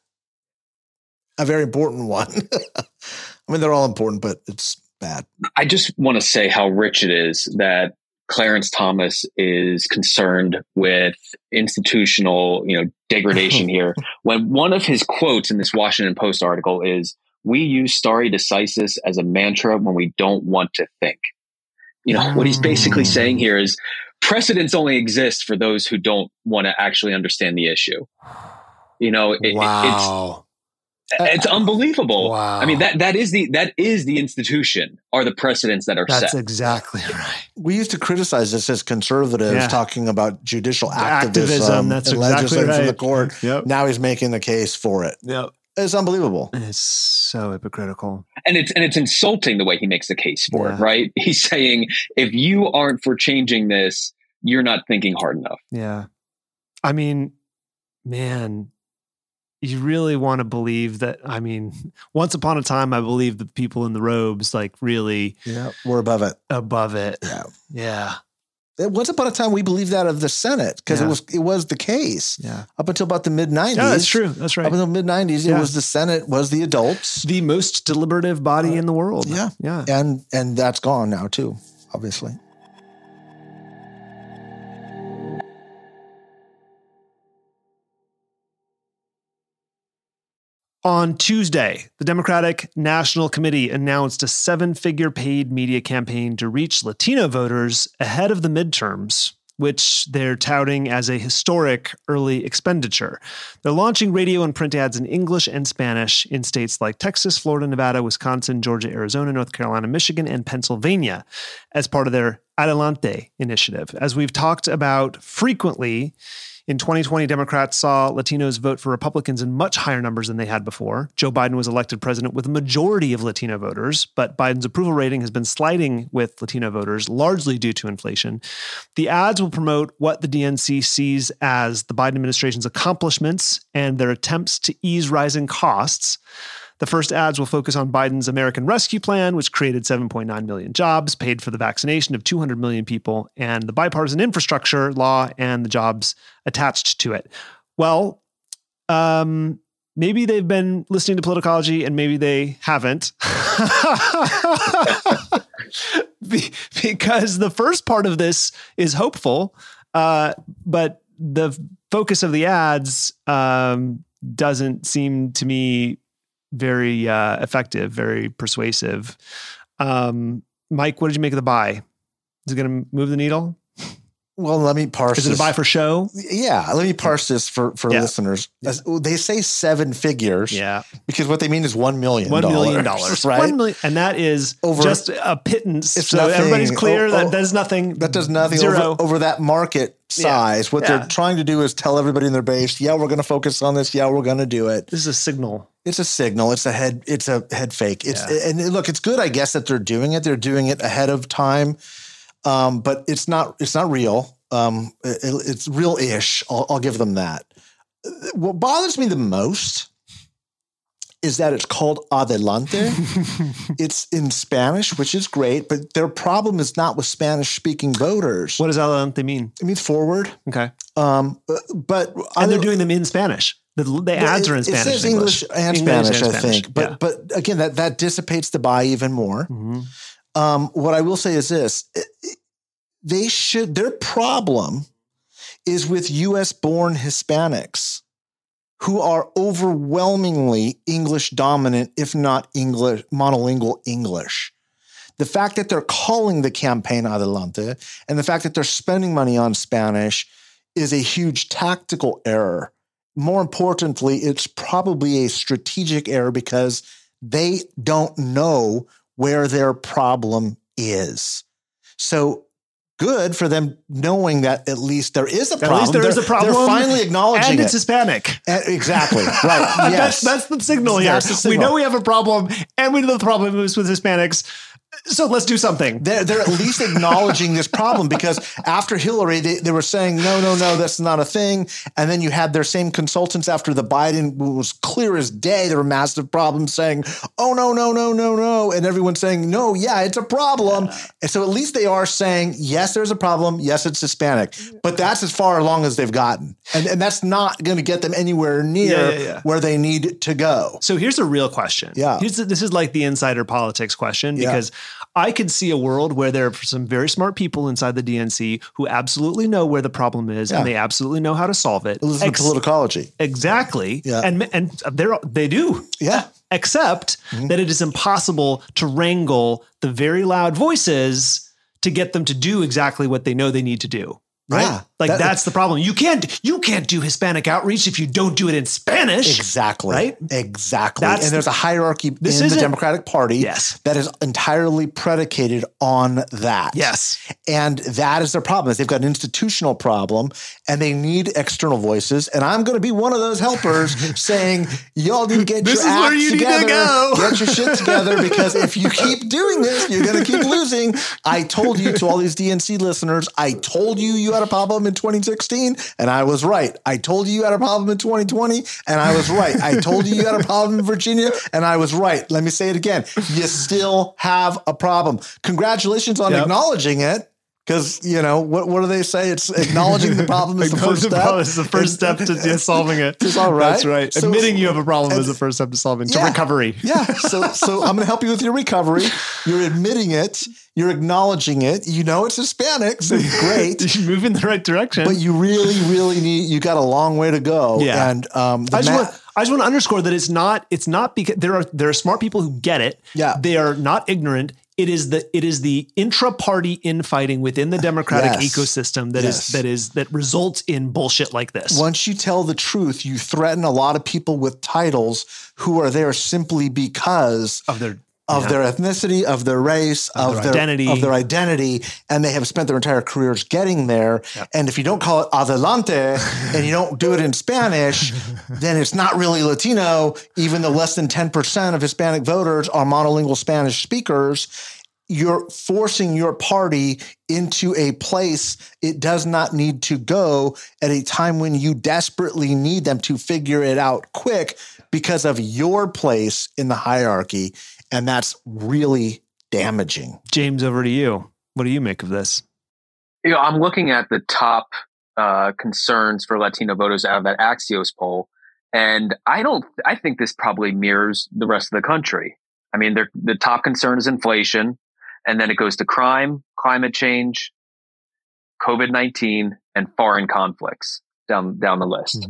A very important one. [LAUGHS] I mean, they're all important, but it's bad. I just want to say how rich it is that Clarence Thomas is concerned with institutional, you know, degradation [LAUGHS] here. When one of his quotes in this Washington Post article is, "We use stare decisis as a mantra when we don't want to think." You know, what he's basically Mm. saying here is precedents only exist for those who don't want to actually understand the issue. You know, it- it- Uh, it's it's unbelievable. Wow. I mean that that is the that is the institution are the precedents that are That's set. That's exactly [LAUGHS] right. We used to criticize this as conservatives, Yeah. talking about judicial Activism, activism, that's and exactly legislating for the right. court. Yep. Now he's making the case for it. Yep. It's unbelievable. It's so hypocritical. and it's and it's insulting the way he makes the case for Yeah. it, right? [LAUGHS] He's saying if you aren't for changing this, you're not thinking hard enough. Yeah. I mean, man, you really want to believe that. I mean, [LAUGHS] once upon a time, I believe the people in the robes, like, really Yeah, we're above it. above it. Yeah. Yeah. Once upon a time, we believed that of the Senate because Yeah. it was it was the case Yeah. up until about the mid nineties. Yeah, that's true. That's right. Up until mid nineties, Yeah. it was the Senate was the adults, the most deliberative body uh, in the world. yeah. Yeah. and and that's gone now too, obviously. On Tuesday, the Democratic National Committee announced a seven figure paid media campaign to reach Latino voters ahead of the midterms, which they're touting as a historic early expenditure. They're launching radio and print ads in English and Spanish in states like Texas, Florida, Nevada, Wisconsin, Georgia, Arizona, North Carolina, Michigan, and Pennsylvania as part of their Adelante initiative. As we've talked about frequently, in 2020, Democrats saw Latinos vote for Republicans in much higher numbers than they had before. Joe Biden was elected president with a majority of Latino voters, but Biden's approval rating has been sliding with Latino voters, largely due to inflation. The ads will promote what the DNC sees as the Biden administration's accomplishments and their attempts to ease rising costs. The first ads will focus on Biden's American Rescue Plan, which created 7.9 million jobs, paid for the vaccination of 200 million people, and the bipartisan infrastructure law and the jobs attached to it. Well, um, maybe they've been listening to politicology and maybe they haven't. [LAUGHS] Be- because the first part of this is hopeful, uh, but the focus of the ads um, doesn't seem to me very uh, effective, very persuasive. Um, Mike, what did you make of the buy? Is it going to move the needle? Well, let me parse. Is it a buy for show? Yeah, let me parse this for for Yeah. listeners. As- They say seven figures Yeah, because what they mean is one million. one million dollars, right? One million, and that is Over- just a pittance. It's so nothing. everybody's clear Oh, that oh, does nothing. that does nothing Zero. over, over that market Yeah. size. What Yeah. they're trying to do is tell everybody in their base, yeah, we're going to focus on this. Yeah, we're going to do it. This is a signal. It's a signal. It's a head. It's a head fake. It's Yeah. and look, it's good, I guess, that they're doing it. They're doing it ahead of time, um, but it's not. It's not real. Um, it- it's real-ish. I'll, I'll give them that. What bothers me the most is that it's called adelante. [LAUGHS] it's in Spanish, which is great, but their problem is not with Spanish-speaking voters. What does adelante mean? It means forward. Okay, Um, but and they're doing them in Spanish. The, the ads are in Spanish. It says and English, and English Spanish, and I Spanish, think. But yeah. but again, that that dissipates the buy even more. Mhm. Um, what I will say is this: it- it- they should. Their problem is with U.S. born Hispanics who are overwhelmingly English dominant, if not English monolingual English. The fact that they're calling the campaign Adelante and the fact that they're spending money on Spanish is a huge tactical error. More importantly, it's probably a strategic error because they don't know where their problem is. So good for them knowing that at least there is a At problem. least there is They're- a problem, They're finally acknowledging and it's it. Hispanic. Uh, exactly. [LAUGHS] Right. that's Yes. that's the signal here. That's the We know we have a problem, and we know the problem is with Hispanics. So let's do something. they're, they're at least acknowledging this problem because after Hillary, they, they were saying, no, no, no, that's not a thing. And then you had their same consultants after the Biden was clear as day. There were massive problems saying, oh, no, no, no, no, no. And everyone's saying, no, yeah, it's a problem. And so at least they are saying, yes, there's a problem. Yes, it's Hispanic. But that's as far along as they've gotten. And, and that's not going to get them anywhere near Yeah, yeah, yeah. where they need to go. So here's a real question. Yeah. Here's the, this is like the insider politics question Yeah. because I could see a world where there are some very smart people inside the DNC who absolutely know where the problem is Yeah. and they absolutely know how to solve it. Listen Ex- politicology. exactly. Yeah. And and they're they do. Yeah. Except Mm-hmm. that it is impossible to wrangle the very loud voices to get them to do exactly what they know they need to do. Right? Yeah. Like That- that's the problem. You can't you can't do Hispanic outreach if you don't do it in Spanish. Exactly. Right? Exactly. That's and there's a hierarchy in the Democratic Party Yes. that is entirely predicated on that. Yes. And that is their problem. Is they've got an institutional problem and they need external voices. And I'm going to be one of those helpers [LAUGHS] saying, y'all need to get This your is where act you need to together. go." [LAUGHS] Get your shit together because if you keep doing this, you're going to keep losing. I told you to all these DNC listeners, I told you you had a problem in 2016 and I was right. I told you you had a problem in 2020 and I was right. I told you you had a problem in Virginia and I was right. Let me say it again. You still have a problem. Congratulations on Yep. acknowledging it. Because you know what? What do they say? It's acknowledging the problem is the first step. It's the first step to to solving it. It's all right. That's right. So- Admitting you have a problem is the first step to solving to Yeah. recovery. Yeah. So so I'm going to help you with your recovery. You're admitting it. You're acknowledging it. You know it's Hispanic, so [LAUGHS] great. You move in the right direction. But you really, really need. You got a long way to go. Yeah. And um, I just, ma- want, I just want to underscore that it's not it's not because there are there are smart people who get it. Yeah. They are not ignorant. It is the it is the intra-party infighting within the democratic Yes. ecosystem that is Yes. that is that results in bullshit like this. once you tell the truth, you threaten a lot of people with titles who are there simply because of their of Yeah. their ethnicity, of their race, of, their their, identity. of their identity, and they have spent their entire careers getting there. And if you don't call it adelante and you don't do it in Spanish, [LAUGHS] then it's not really Latino, even though less than 10% of Hispanic voters are monolingual Spanish speakers. You're forcing your party into a place it does not need to go at a time when you desperately need them to figure it out quick because of your place in the hierarchy. And that's really damaging. James, over to you. What do you make of this? you know, I'm looking at the top uh, concerns for Latino voters out of that Axios poll, and I don't. I think this probably mirrors the rest of the country. I mean, the top concern is inflation, and then it goes to crime, climate change, COVID nineteen, and foreign conflicts down down the list.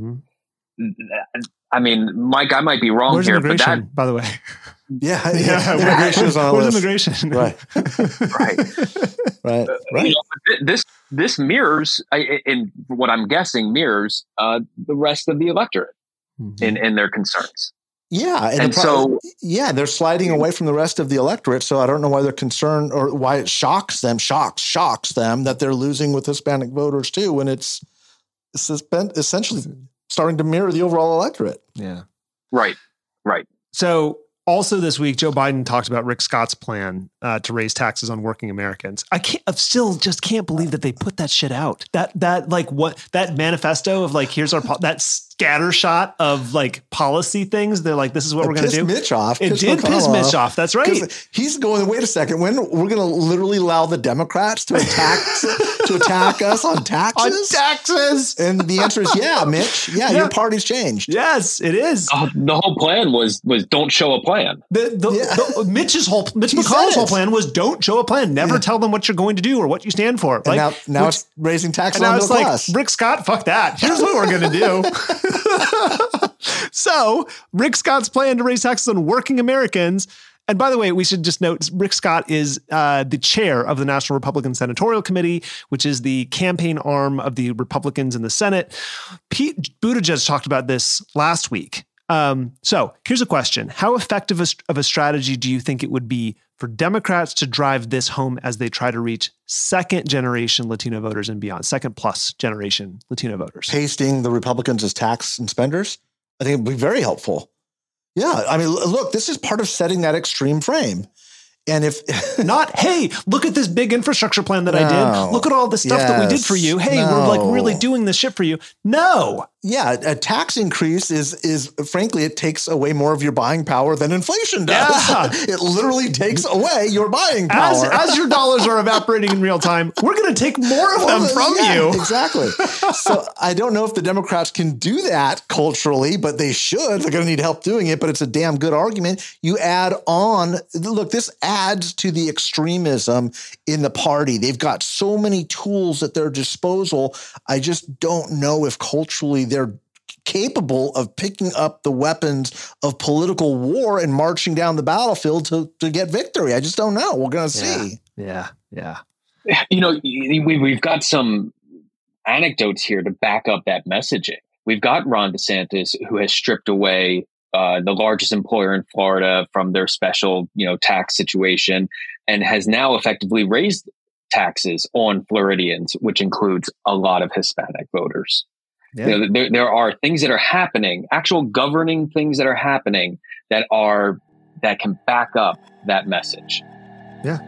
I mean, Mike, I might be wrong Where's here, but that by the way? [LAUGHS] [LAUGHS] Yeah, yeah. [LAUGHS] immigration is on Where's list. immigration? Right. [LAUGHS] right. right. Right. You know, this this mirrors, in what I'm guessing, mirrors uh, the rest of the electorate mm-hmm. in in their concerns. Yeah, and, and the so yeah, they're sliding away from the rest of the electorate. So I don't know why they're concerned or why it shocks them, shocks, shocks them that they're losing with Hispanic voters too, when it's, it's essentially starting to mirror the overall electorate. Yeah, right, right. So also this week, Joe Biden talked about Rick Scott's plan uh, to raise taxes on working Americans. I can't, I still just can't believe that they put that shit out. That that like what that manifesto of like here's our po- that scatter shot of like policy things. They're like this is what it we're going to do. Mitch off. It did piss Mitch off. That's right. He's going. Wait a second. When we're going to literally allow the Democrats to attack to attack us on taxes? On taxes. And the answer is yeah, [LAUGHS] Mitch. Yeah, yeah. your party's changed. Yes, it is. Uh, the whole plan was was don't show a plan. The, the, yeah. the Mitch's whole Mitch McConnell's whole plan was don't show a plan. Never yeah. tell them what you're going to do or what you stand for. Like now, now it's raising taxes on middle class. Like, Rick Scott, fuck that. Here's what we're going to do. [LAUGHS] [LAUGHS] so Rick Scott's plan to raise taxes on working Americans. And by the way, we should just note Rick Scott is uh, the chair of the National Republican Senatorial Committee, which is the campaign arm of the Republicans in the Senate. Pete Buttigieg talked about this last week. Um, so here's a question How effective of a strategy do you think it would be for Democrats to drive this home as they try to reach second generation Latino voters and beyond, second plus generation Latino voters? Pasting the Republicans as tax and spenders, I think it would be very helpful. Yeah. I mean, look, this is part of setting that extreme frame. And if [LAUGHS] not, hey, look at this big infrastructure plan that no. I did. Look at all the stuff yes. that we did for you. Hey, no. we're like really doing this shit for you. No. Yeah, a tax increase is is frankly it takes away more of your buying power than inflation does. Yeah. [LAUGHS] it literally takes away your buying power. As, as your dollars are evaporating in real time, we're going to take more of well, them from yeah, you. Exactly. so I don't know if the Democrats can do that culturally, but they should. They're going to need help doing it, but it's a damn good argument. You add on, look, this adds to the extremism in the party. They've got so many tools at their disposal. I just don't know if culturally they're capable of picking up the weapons of political war and marching down the battlefield to, to get victory. I just don't know. We're going to see. Yeah. Yeah. You know, we, we've got some anecdotes here to back up that messaging. We've got Ron DeSantis, who has stripped away uh, the largest employer in Florida from their special, you know, tax situation, and has now effectively raised taxes on Floridians, which includes a lot of Hispanic voters. Yeah. You know, there, there are things that are happening, actual governing things that are happening that are that can back up that message. Yeah.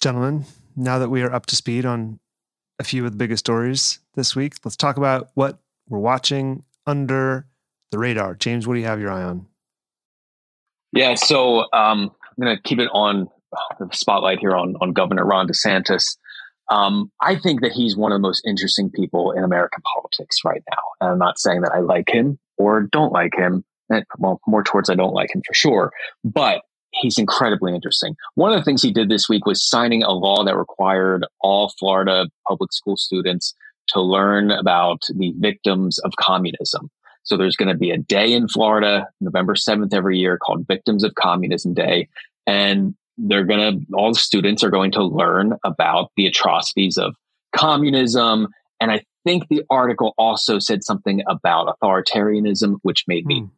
Gentlemen, now that we are up to speed on a few of the biggest stories this week, let's talk about what we're watching under the radar. James, what do you have your eye on? Yeah, so um, I'm going to keep it on the spotlight here on on Governor Ron DeSantis. Um, I think that he's one of the most interesting people in American politics right now. And I'm not saying that I like him or don't like him. Eh, well, more towards I don't like him for sure, but he's incredibly interesting. One of the things he did this week was signing a law that required all Florida public school students to learn about the victims of communism. So there's going to be a day in Florida, November 7th every year called Victims of Communism Day. And they're going to, all the students are going to learn about the atrocities of communism. And I think the article also said something about authoritarianism, which made me mm.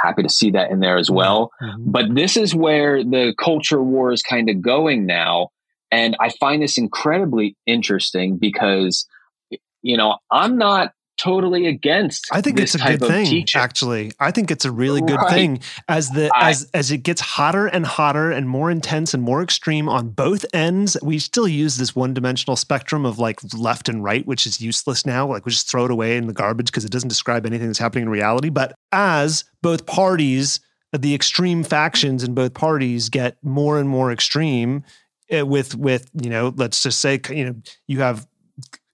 Happy to see that in there as well. Mm-hmm. But this is where the culture war is kind of going now. And I find this incredibly interesting because, you know, I'm not totally against. I think it's a good thing. Teaching. Actually, I think it's a really good right. thing as the I, as as it gets hotter and hotter and more intense and more extreme on both ends. We still use this one dimensional spectrum of like left and right, which is useless now. Like we just throw it away in the garbage because it doesn't describe anything that's happening in reality. But as both parties, the extreme factions in both parties get more and more extreme eh, with with you know let's just say you know you have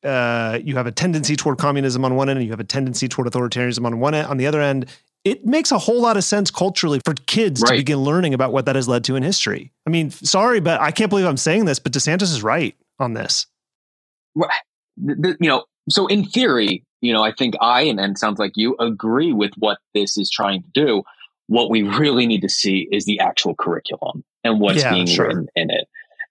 uh, you have a tendency toward communism on one end and you have a tendency toward authoritarianism on one end on the other end it makes a whole lot of sense culturally for kids right. to begin learning about what that has led to in history i mean sorry but i can't believe i'm saying this but desantis is right on this you know so in theory you know, I think I and, and sounds like you agree with what this is trying to do. What we really need to see is the actual curriculum and what's yeah, being sure. written in it,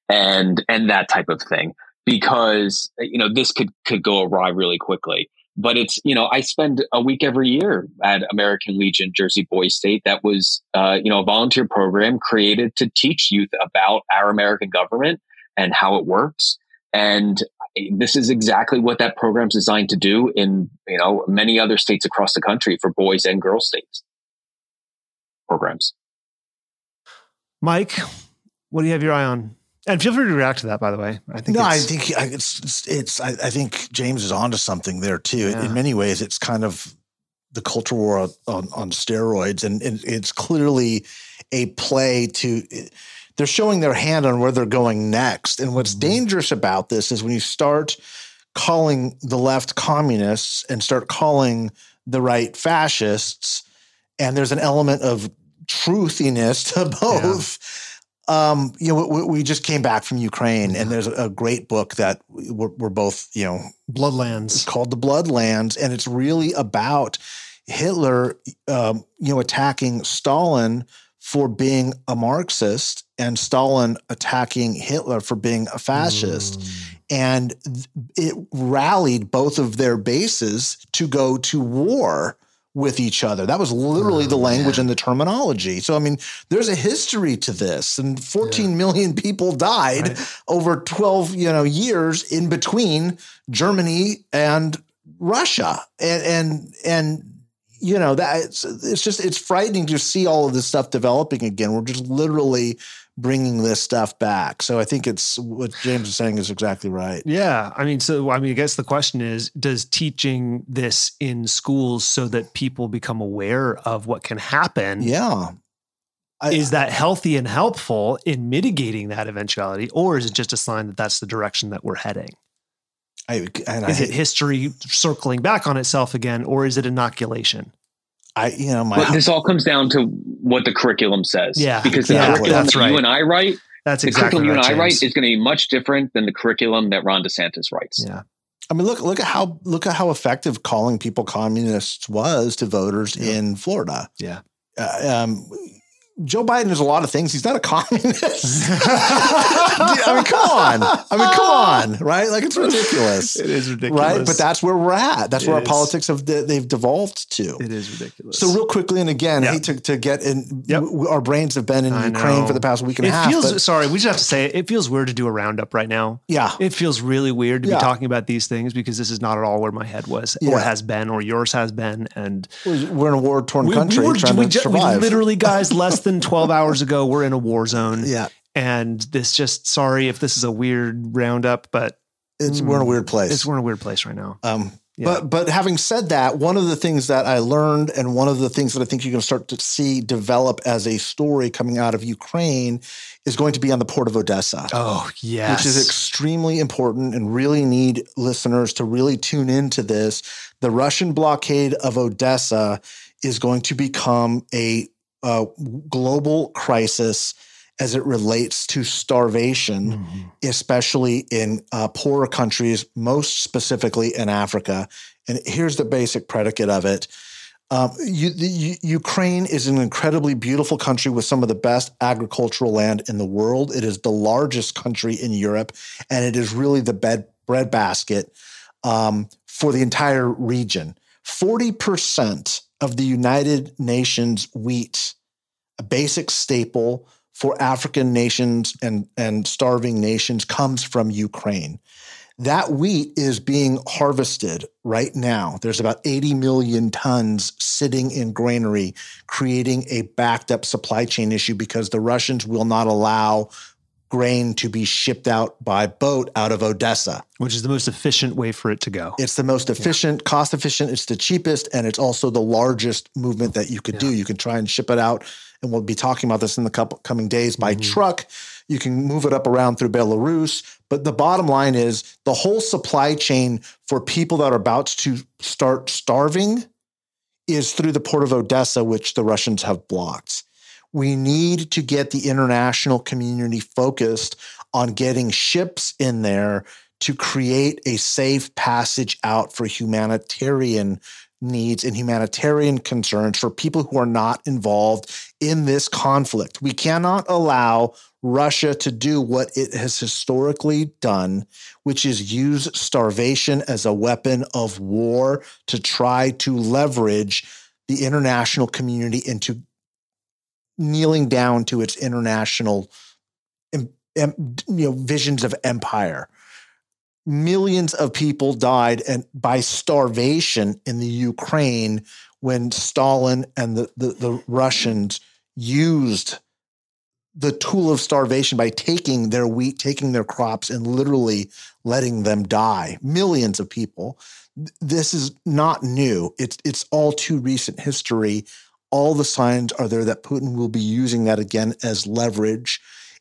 and and that type of thing. Because you know this could could go awry really quickly. But it's you know I spend a week every year at American Legion Jersey Boys State. That was uh, you know a volunteer program created to teach youth about our American government and how it works. And this is exactly what that program's designed to do in you know many other states across the country for boys and girls states programs. Mike, what do you have your eye on? And feel free to react to that, by the way. I think no, I think it's it's, it's I, I, think James is onto something there too. Yeah. In many ways, it's kind of the culture war on, on steroids, and, and it's clearly a play to they're showing their hand on where they're going next. And what's mm-hmm. dangerous about this is when you start calling the left communists and start calling the right fascists, and there's an element of truthiness to [LAUGHS] both. Yeah. Um, you know, we, we, just came back from Ukraine, and there's a great book that we're, we're both, you know, Bloodlands, called The Bloodlands, and it's really about Hitler, um, you know, attacking Stalin for being a Marxist and Stalin attacking Hitler for being a fascist. Mm. And it rallied both of their bases to go to war with each other. That was literally oh, the language and the terminology. So, I mean, there's a history to this, and fourteen yeah. million people died right. over 12, you know, years in between Germany and Russia. And, and, and, you know that it's, it's just it's frightening to see all of this stuff developing again we're just literally bringing this stuff back. So i think it's what james is saying is exactly right. Yeah i mean so i mean i guess the question is does teaching this in schools so that people become aware of what can happen yeah. I, is that healthy and helpful in mitigating that eventuality or is it just a sign that that's the direction that we're heading? I, is I, it history circling back on itself again, or is it inoculation? I, you know, my, this all comes down to what the curriculum says. Yeah, because the curriculum that right. you and I write, that's the exactly curriculum right, you and I write is going to be much different than the curriculum that Ron DeSantis writes. Yeah. I mean, look look at how look at how effective calling people communists was to voters yeah. in Florida. Yeah. Uh, um, Joe Biden is a lot of things. He's not a communist. [LAUGHS] I mean, come on. I mean, come on, right? Like it's ridiculous. It is ridiculous, right? But that's where we're at. That's it where is. our politics have they've devolved to. It is ridiculous. So real quickly, and again, yep. hate to, to get in. Yep. W- our brains have been in I Ukraine know. for the past week and it a half. Feels, sorry, we just have to say it, it feels weird to do a roundup right now. Yeah, it feels really weird to yeah. be talking about these things because this is not at all where my head was, yeah. or has been, or yours has been. And we're in a war torn country. We, were, trying we, to survive. we literally, guys, less [LAUGHS] than twelve hours ago, we're in a war zone. Yeah. And this just sorry if this is a weird roundup, but it's we're in a weird place. It's we're in a weird place right now. Um, yeah. But but having said that, one of the things that I learned, and one of the things that I think you're going to start to see develop as a story coming out of Ukraine, is going to be on the port of Odessa. Oh yes, which is extremely important, and really need listeners to really tune into this. The Russian blockade of Odessa is going to become a uh, global crisis as it relates to starvation, mm-hmm. especially in uh, poorer countries, most specifically in Africa. And here's the basic predicate of it. Um, you, the, Ukraine is an incredibly beautiful country with some of the best agricultural land in the world. It is the largest country in Europe, and it is really the bed, breadbasket um, for the entire region. 40% of the United Nations wheat, a basic staple for African nations and, and starving nations, comes from Ukraine. That wheat is being harvested right now. There's about 80 million tons sitting in granary, creating a backed up supply chain issue because the Russians will not allow grain to be shipped out by boat out of Odessa. Which is the most efficient way for it to go. It's the most efficient, yeah. cost efficient, it's the cheapest, and it's also the largest movement that you could yeah. do. You can try and ship it out, and we'll be talking about this in the couple, coming days by mm-hmm. truck. You can move it up around through Belarus. But the bottom line is the whole supply chain for people that are about to start starving is through the port of Odessa, which the Russians have blocked. We need to get the international community focused on getting ships in there to create a safe passage out for humanitarian needs and humanitarian concerns for people who are not involved in this conflict. We cannot allow Russia to do what it has historically done, which is use starvation as a weapon of war to try to leverage the international community into kneeling down to its international you know visions of empire millions of people died and by starvation in the Ukraine when Stalin and the, the, the, Russians used the tool of starvation by taking their wheat, taking their crops, and literally letting them die. Millions of people. This is not new. It's it's all too recent history. All the signs are there that Putin will be using that again as leverage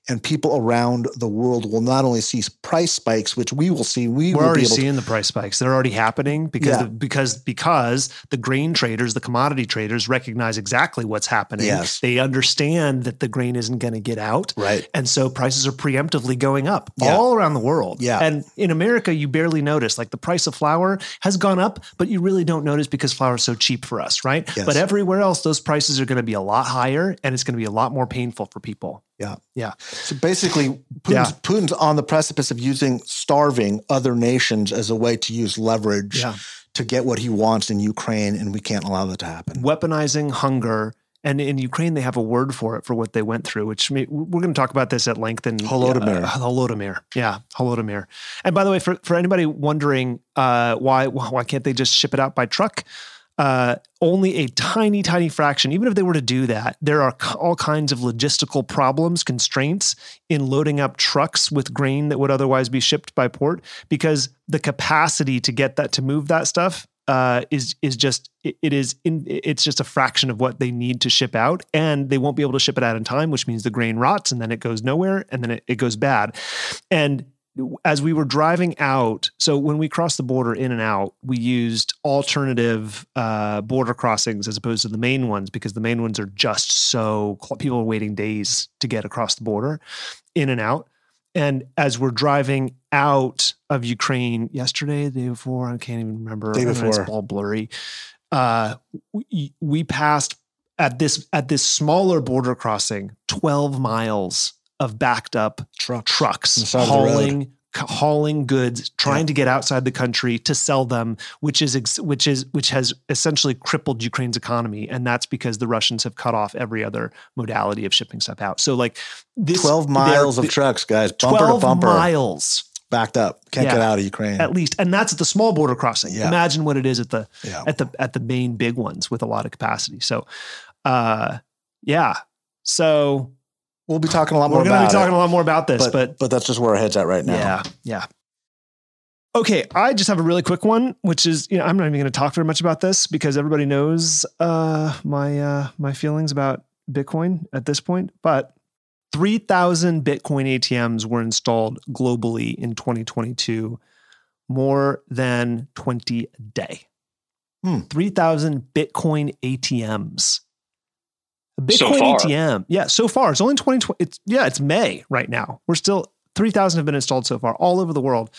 and people around the world will not only see price spikes, which we will see. We we're already seeing to, the price spikes. They're already happening because yeah. the, because because the grain traders, the commodity traders, recognize exactly what's happening. Yes. they understand that the grain isn't going to get out, right? And so prices are preemptively going up yeah. all around the world. Yeah, and in America, you barely notice. Like the price of flour has gone up, but you really don't notice because flour is so cheap for us, right? Yes. But everywhere else, those prices are going to be a lot higher, and it's going to be a lot more painful for people. Yeah. Yeah. So basically, Putin's, yeah. Putin's on the precipice of using starving other nations as a way to use leverage yeah. to get what he wants in Ukraine, and we can't allow that to happen. Weaponizing hunger. And in Ukraine, they have a word for it for what they went through, which may, we're going to talk about this at length in Holodomor. Uh, Holodomor. Yeah. Holodomor. And by the way, for, for anybody wondering uh, why, why can't they just ship it out by truck? Uh, only a tiny, tiny fraction, even if they were to do that, there are all kinds of logistical problems, constraints in loading up trucks with grain that would otherwise be shipped by port because the capacity to get that to move that stuff uh, is is just it, it is in, it's just a fraction of what they need to ship out, and they won't be able to ship it out in time, which means the grain rots and then it goes nowhere and then it, it goes bad, and as we were driving out, so when we crossed the border in and out, we used alternative uh, border crossings as opposed to the main ones because the main ones are just so people are waiting days to get across the border in and out. And as we're driving out of Ukraine yesterday, the day before, I can't even remember. Day before, it's all blurry. Uh, we, we passed at this at this smaller border crossing, twelve miles of backed up trucks, trucks hauling hauling goods trying yeah. to get outside the country to sell them which is ex- which is which has essentially crippled Ukraine's economy. And that's because the Russians have cut off every other modality of shipping stuff out. So like this 12 miles of trucks guys. Bumper to bumper. miles. Backed up. Can't yeah, get out of Ukraine. At least. And that's at the small border crossing. Yeah. imagine what it is at the at the at the main big ones with a lot of capacity. So uh yeah. So we'll be talking a lot more. We're going to be talking it. a lot more about this, but, but but that's just where our head's at right now. Yeah, yeah. Okay, I just have a really quick one, which is you know I'm not even going to talk very much about this because everybody knows uh, my uh, my feelings about Bitcoin at this point. But 3,000 Bitcoin ATMs were installed globally in 2022, more than 20 a day. Hmm. 3,000 Bitcoin ATMs. Bitcoin so ATM. Yeah, so far it's only 2020. It's yeah, it's May right now. We're still 3,000 have been installed so far all over the world.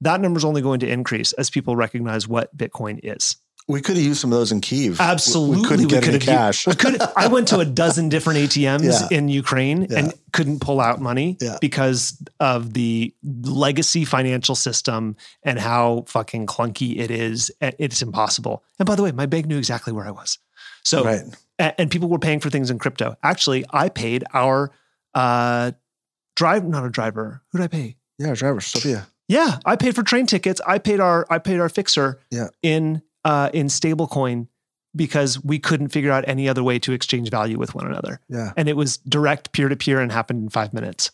That number is only going to increase as people recognize what Bitcoin is. We could have used some of those in Kiev. Absolutely, we couldn't get any cash. Used, could, I went to a [LAUGHS] dozen different ATMs yeah. in Ukraine yeah. and couldn't pull out money yeah. because of the legacy financial system and how fucking clunky it is. It's impossible. And by the way, my bank knew exactly where I was. So right and people were paying for things in crypto. Actually, I paid our uh, drive, not a driver. Who did I pay? Yeah, driver, Sophia. Yeah, I paid for train tickets. I paid our I paid our fixer yeah. in uh, in stablecoin because we couldn't figure out any other way to exchange value with one another. Yeah, and it was direct peer to peer and happened in five minutes.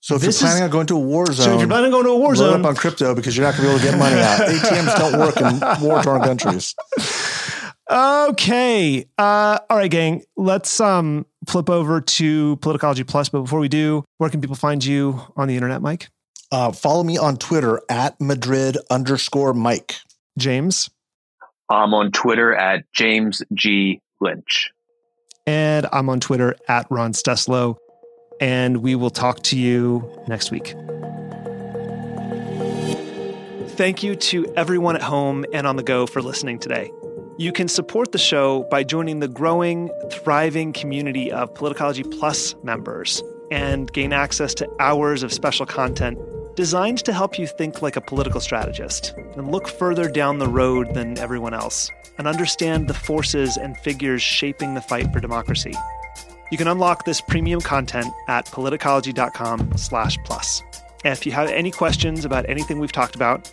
So if this you're planning is, on going to a war zone, so if you're planning on going to a war zone, up on crypto because you're not going to be able to get money out. [LAUGHS] ATMs don't work in war torn countries. [LAUGHS] Okay. Uh, all right, gang. Let's um, flip over to Politicology Plus. But before we do, where can people find you on the internet, Mike? Uh, follow me on Twitter at Madrid underscore Mike. James? I'm on Twitter at James G. Lynch. And I'm on Twitter at Ron Steslow. And we will talk to you next week. Thank you to everyone at home and on the go for listening today. You can support the show by joining the growing, thriving community of Politicology Plus members and gain access to hours of special content designed to help you think like a political strategist and look further down the road than everyone else and understand the forces and figures shaping the fight for democracy. You can unlock this premium content at politicology.com/plus. If you have any questions about anything we've talked about,